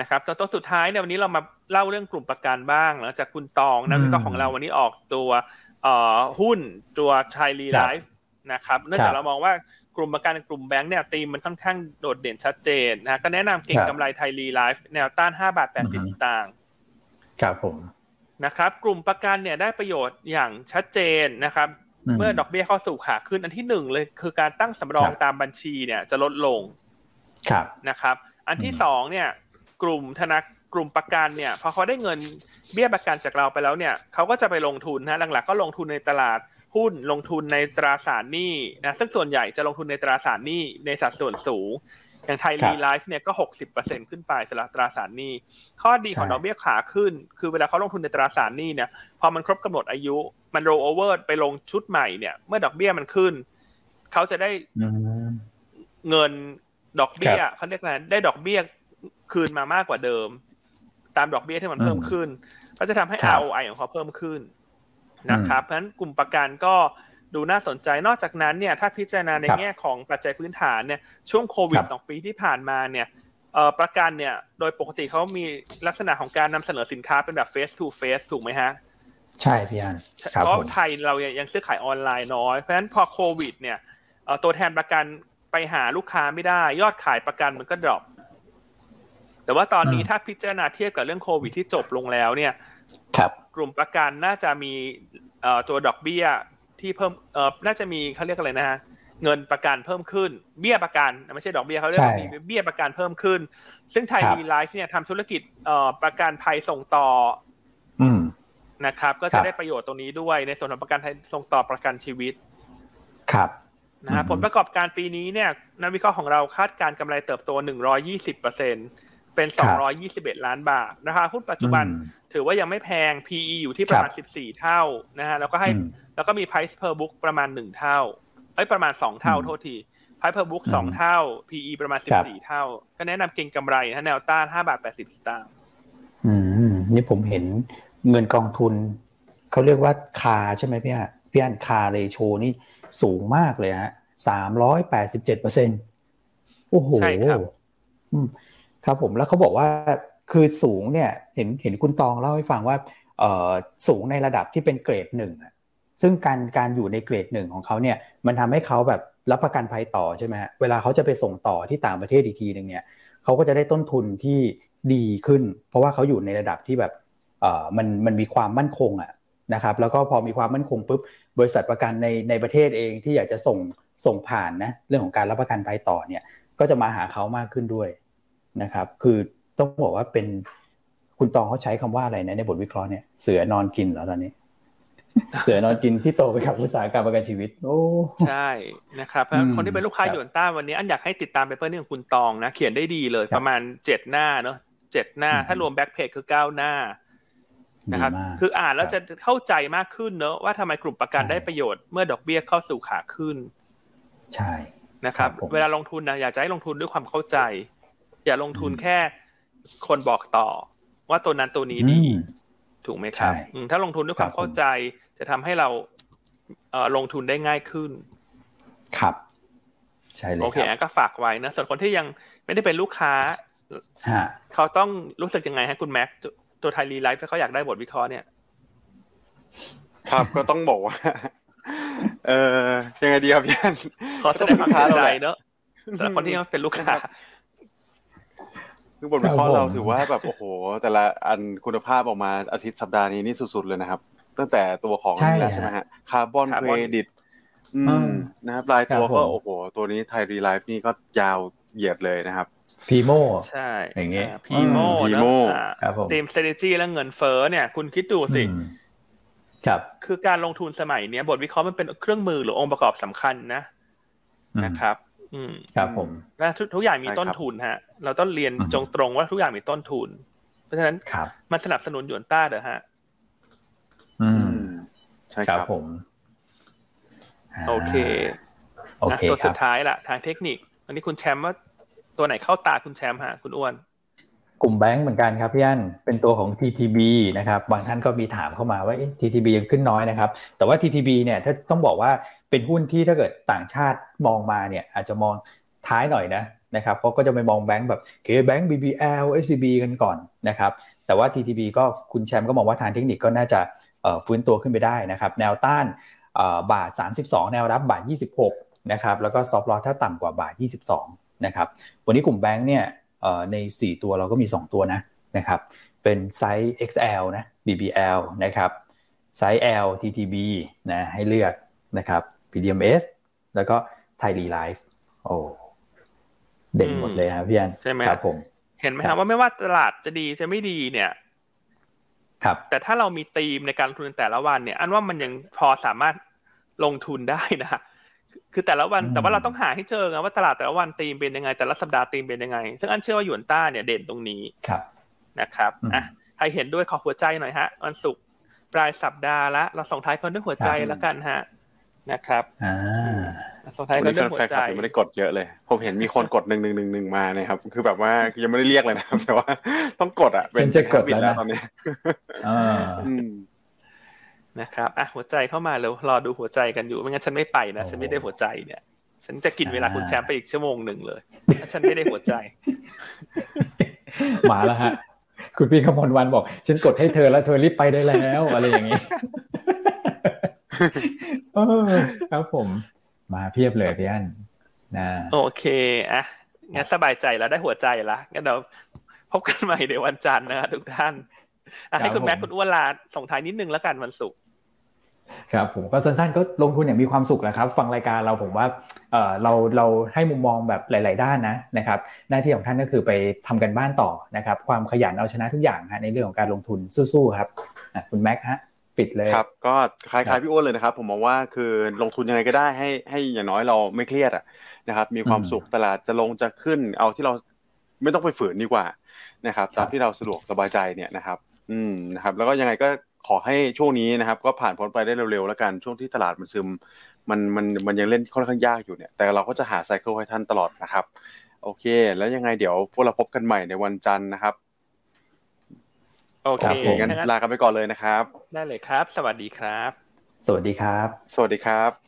นะครับตัวตัวสุดท้ายเนี่ยวันนี้เรามาเล่าเรื่องกลุ่มประกันบ้างหลังจากคุณตองนะวิเคราะห์ของเราวันนี้ออกตัวเอ่อหุ้นตัวไทยรีไลฟ์นะครับเนื่องจากเรามองว่ากลุ่มประกันกลุ่มแบงค์เนี่ยตีมมันค่อนข้างโดดเด่นชัดเจนนะก็แนะนำเก่งกำไรไทยรีไลฟ์แนวต้านห้าบาทแปดสิบสตางค์ครับผมนะครับ กลุ่มประกันเนี่ยได้ประโยชน์อย่างชัดเจนนะครับ เมื่อดอกเบี้ยเข้าสู่ขาขึ้นอันที่หนึ่งเลยคือการตั้งสำรองตามบัญชีเนี่ยจะลดลงครับนะครับ อันที่สองเนี่ย กลุ่มธนากลุ่มประกันเนี่ยพอเขาได้เงินเบี้ยประกันจากเราไปแล้วเนี่ยเขาก็จะไปลงทุนนะหลักๆก็ลงทุนในตลาดหุ้นลงทุนในตราสารหนี้นะซึ่งส่วนใหญ่จะลงทุนในตราสารหนี้ในสัดส่วนสูง อย่างไทยรีไลฟ์เนี่ยก็หกสิบเปอร์เซ็นขึ้นไปสำหรับตราสารหนี้ ข้อดีของดอกเบี้ยขาขึ้น คือเวลาเขาลงทุนในตราสารหนี้เนี่ย พอมันครบกำหนดอายุ มันโรโอเวอร์ไปลงชุดใหม่เนี่ย เมื่อดอกเบี้ยมันขึ้น เขาจะได้เงินดอกเบี้ยเขาเรียกอะไรได้ดอกเบี้ยคืนมามากกว่าเดิม ตามดอกเบี้ยที่มันเพิ่มขึ้น ก็จะทำให้ ROI ของเขาเพิ่มขึ้นนะครับ เพราะฉะนั้นกลุ่มประกันก็ ดูน่าสนใจนอกจากนั้นเนี่ยถ้าพิจารณาในแง่ของปัจจัยพื้นฐานเนี่ยช่วงโควิดสองปีที่ผ่านมาเนี่ยประกันเนี่ยโดยปกติเขามีลักษณะของการนำเสนอสินค้าเป็นแบบ face to face ถูกไหมฮะ ใช่พี่อันเพราะไทยเรายังซื้อขายออนไลน์น้อย เพราะฉะนั้นพอโควิดเนี่ยตัวแทนประกันไปหาลูกค้าไม่ได้ ยอดขายประกันมันก็ดรอปแต่ว่าตอนนี้ถ้าพิจารณาเทียบกับเรื่องโควิดที่จบลงแล้วเนี่ยกลุ่มประกันน่าจะมีตัวดอกเบี้ย ที่เพิ่มเอ่อน่าจะมีเขาเรียกอะไรนะฮะเงินประกันเพิ่มขึ้น เบี้ยประกันไม่ใช่ดอกเบี้ยเขาเรียกมีเบี้ยประกันเพิ่มขึ้น ซึ่งไทยดีไลฟ์เนี่ยทำธุรกิจเอ่อประกันภัยส่งต่อนะครับ ก็จะได้ประโยชน์ตรงนี้ด้วยในส่วนของประกันส่งต่อประกันชีวิต ครับนะฮะผลประกอบการปีนี้เนี่ยนักวิเคราะห์ของเราคาดการกำไรเติบโต 120เปอร์เซ็นเป็น 221 ล้านบาทราคาหุ้นปัจจุบันถือว่ายังไม่แพง PE อยู่ที่ประมาณ 14 เท่านะฮะแล้วก็ให้ แล้วก็มี price per book ประมาณหนึ่งเท่าเอ้ยประมาณสองเท่าโทษที price per book สองเท่า PE ประมาณสิบสี่เท่า ก็แนะนำเก่งกำไรนะแนวต้านห้าบาทแปดสิบสตางค์อืมนี่ผมเห็นเงินกองทุน เขาเรียกว่าคาใช่ไหมพี่ฮะพี่อันคาเลโชนี่สูงมากเลยฮะสามร้อยแปดสิบเจ็ดเปอร์เซ็นโอ้โหใช่ครับครับผมแล้วเขาบอกว่าคือสูงเนี่ย เห็นเห็นคุณตองเล่าให้ฟังว่าสูงในระดับที่เป็นเกรดหนึ่ง ซึ่งการการอยู่ในเกรดหนึ่งของเขาเนี่ยมันทำให้เขาแบบรับประกันภัยต่อใช่ไหมฮะเวลาเขาจะไปส่งต่อที่ต่างประเทศอีกทีหนึ่งเนี่ยเขาก็จะได้ต้นทุนที่ดีขึ้น เพราะว่าเขาอยู่ในระดับที่แบบเอ่อมันมันมีความมั่นคงอะนะครับแล้วก็พอมีความมั่นคงปุ๊บบริษัทประกันในในประเทศเองที่อยากจะส่งส่งผ่านนะเรื่องของการรับประกันภัยต่อเนี่ยก็จะมาหาเขามากขึ้นด้วยนะครับคือต้องบอกว่าเป็นคุณตองเขาใช้คำว่าอะไรนะในบทวิเคราะห์เนี่ยเสือนอนกินเหรอตอนนี้ เสือนอนกินที่โตไปกับอุตสาหกรรมประกันชีวิต โอ้ใช่นะครับเพราะฉะนั้นคนที่เป็นลูกค้าครับหยวนต้าวันนี้อันอยากให้ติดตาม paper นี้ของคุณตองนะเขียนได้ดีเลยครับประมาณเจ็ดหน้าเนอะเจ็ดหน้าอืมถ้ารวม back page คือเก้าหน้านะครับดีมากคืออ่านแล้วครับจะเข้าใจมากขึ้นเนอะว่าทำไมกลุ่มประกันใช่ได้ประโยชน์เมื่อดอกเบี้ยเข้าสู่ขาขึ้น ใช่นะครับครับผมเวลาลงทุนนะอยากจะให้ลงทุนด้วยความเข้าใจ อย่าลงทุนอืมแค่คนบอกต่อ ว่าตัวนั้นตัวนี้ดีอืม ถูกไหมครับใช่อืมถ้าลงทุนด้วยความครับผมเข้าใจจะทำให้เราเอ่อลงทุนได้ง่ายขึ้น ครับ ใช่เลยโอเคครับอะก็ฝากไว้นะส่วนคนที่ยังไม่ได้เป็นลูกค้าฮะเขาต้องรู้สึกยังไงฮะคุณแม็กตัวตัวไทยรีไลฟ์ถ้าเขาอยากได้บทวิเคราะห์เนี่ย ครับก็ต้องบอกว่า เออยังไงดีครับพี่อันขอแสดงความเสียใจก็ต้องเป็นลูกค้าเราแหละเนอะสำหรับคนที่ยังเป็นลูกค้า คือบทวิเคราะห์ครับผมเราถือว่าแบบโอ้โห แต่ละอันคุณภาพออกมาอาทิตย์สัปดาห์นี้นี่สุดๆเลยนะครับ ตั้งแต่ตัวของใช่นี่แหละฮะใช่ไหมฮะคาร์บอนคาร์เคบรดิตอือืมมนะครับรายตัวครับผมก็โอ้โห ตัวนี้ไทยรีไลฟ์นี่ก็ยาวเหยียดเลยนะครับพีโมใช่อย่างเงี้ยพีโมอืมเน PMO อะครับผมทีม strategy และเงินเฟ้อเนี่ย คุณคิดดูสิอืมครับคือการลงทุนสมัยเนี้ยบทวิเคราะห์มันเป็นเครื่องมือหรือองค์ประกอบสำคัญนะอืมนะครับอืม ครับผมและทุกทุกอย่างมีใช่ครับต้นทุนฮะ เราต้องเรียนอืมจงตรงว่าทุกอย่างมีต้นทุน เพราะฉะนั้นครับมันสนับสนุนหยวนต้าเด้อฮะ อือืมมใช่คครัรับบผมาโอเคโอนะเคตัวคสุรัดบท้ายละทางเทคนิค อันนี้คุณแชมป์ว่าตัวไหนเข้าตาคุณแชมป์ฮะ คุณอ้วน กลุ่มแบงก์เหมือนกันครับพี่อันเป็นตัวของ TTB นะครับบางท่านก็มีถามเข้ามาว่า TTB ยังขึ้นน้อยนะครับแต่ว่า TTB เนี่ยถ้าต้องบอกว่าเป็นหุ้นที่ถ้าเกิดต่างชาติมองมาเนี่ยอาจจะมองท้ายหน่อยนะนะครับเขาก็จะไปมองแบงก์แบบเคแบงก์ BBL SCB กันก่อนนะครับแต่ว่า TTB ก็คุณแชมป์ก็มองว่าทางเทคนิคก็น่าจะฟื้นตัวขึ้นไปได้นะครับแนวต้านบาท 32 แนวรับบาท 26นะครับแล้วก็ stop loss ถ้าต่ำกว่าบาท 22นะครับวันนี้กลุ่มแบงก์เนี่ย ใน 4 ตัวเราก็มี 2 ตัวนะนะครับเป็นไซส์ XL นะ BBL นะครับไซส์ L TTB นะให้เลือกนะครับ BDMS แล้วก็ไทยรีไลฟ์โอ้เด่นหมดเลยครับพี่อันใช่ไหมครับผม เห็นไหมครัฮะบว่าไม่ว่าตลาดจะดีจะไม่ดีเนี่ยครับ แต่ถ้าเรามีธีมในการลงทุนแต่ละวันเนี่ย อันว่ามันยังพอสามารถลงทุนได้นะ คือแต่ละวันอืมแต่ว่าเราต้องหาให้เจอไงว่าตลาดแต่ละวันธีมเป็นยังไง แต่ละสัปดาห์ธีมเป็นยังไง ซึ่งอันเชื่อว่าหยวนต้าเนี่ยเด่นตรงนี้ครับนะครับอืมอะใครเห็นด้วยขอหัวใจหน่อยฮะวันศุกร์ปลายสัปดาห์ละเราส่งท้ายคนด้วยหัวใจครับแล้วกันฮะนะครับอ่าส่งท้ายวันคนนี้ด้วยหัวแฟนใจคลับยังไม่ได้กดเยอะเลย ผมเห็นมีคนกดหนึ่งหนึ่งหนึ่งหนึ่งมาเนี่ยครับคือแบบว่ายังไม่ได้เรียกเลยนะครับแต่ว่าต้องกดอะเป็นฉันจะกดบิดแล้วแล้วนะตอนนี้อ่าอืม นะครับอะหัวใจเข้ามาแล้วรอดูหัวใจกันอยู่ไม่งั้นฉันไม่ไปนะโอ้ฉันไม่ได้หัวใจเนี่ยฉันจะกินเวลาอ่าคุณแชมป์ไปอีกชั่วโมงหนึ่งเลยถ้าฉันไม่ได้หัวใจ มาแล้วฮะ คุณพี่ขมลวันบอก ฉันกดให้เธอแล้วเธอรีบไปได้แล้วอะไรอย่างนี้เออครับผม มาเพียบเลยพี่อันนะโอเคอะงั้นสบายใจแล้วได้หัวใจละงั้นเดี๋ยวพบกันใหม่ในวันจันทร์นะทุกท่านอะ ให้คุณแม็กคุณอ้วนลาส่งท้ายนิดนึงแล้วกันวันศุกร์ครับผมก็สั้นๆก็ลงทุนอย่างมีความสุขแหละครับ ฟังรายการเราผมว่าเออเราเราให้มุมมองแบบหลาย ๆ ด้านนะนะครับหน้าที่ของท่านก็คือไปทำกันบ้านต่อนะครับ ความขยันเอาชนะทุกอย่างฮะในเรื่องของการลงทุนสู้ๆครับอะคุณแม็กฮะปิดเลยครับก็คล้ายๆพี่อ้วนเลยนะครับ ผมมองว่าคือลงทุนยังไงก็ได้ให้ให้อย่างน้อยเราไม่เครียดอะนะครับ มีความอืมสุขตลาดจะลงจะขึ้นเอาที่เราไม่ต้องไปฝืนดีกว่านะครับครับตามที่เราสะดวกสบายใจเนี่ยนะครับ อืมนะครับแล้วก็ยังไงก็ขอให้ช่วงนี้นะครับ ก็ผ่านพ้นไปได้เร็วๆแล้วกันช่วงที่ตลาดมันซึม มันมันมันยังเล่นค่อนข้างยากอยู่เนี่ย แต่เราก็จะหาไซเคิลให้ท่านตลอดนะครับ โอเค แล้วยังไงเดี๋ยวพวกเราพบกันใหม่ในวันจันทร์นะครับ โอเคครับผมงั้นงั้นลากันไปก่อนเลยนะครับ ได้เลยครับ สวัสดีครับ สวัสดีครับ สวัสดีครับ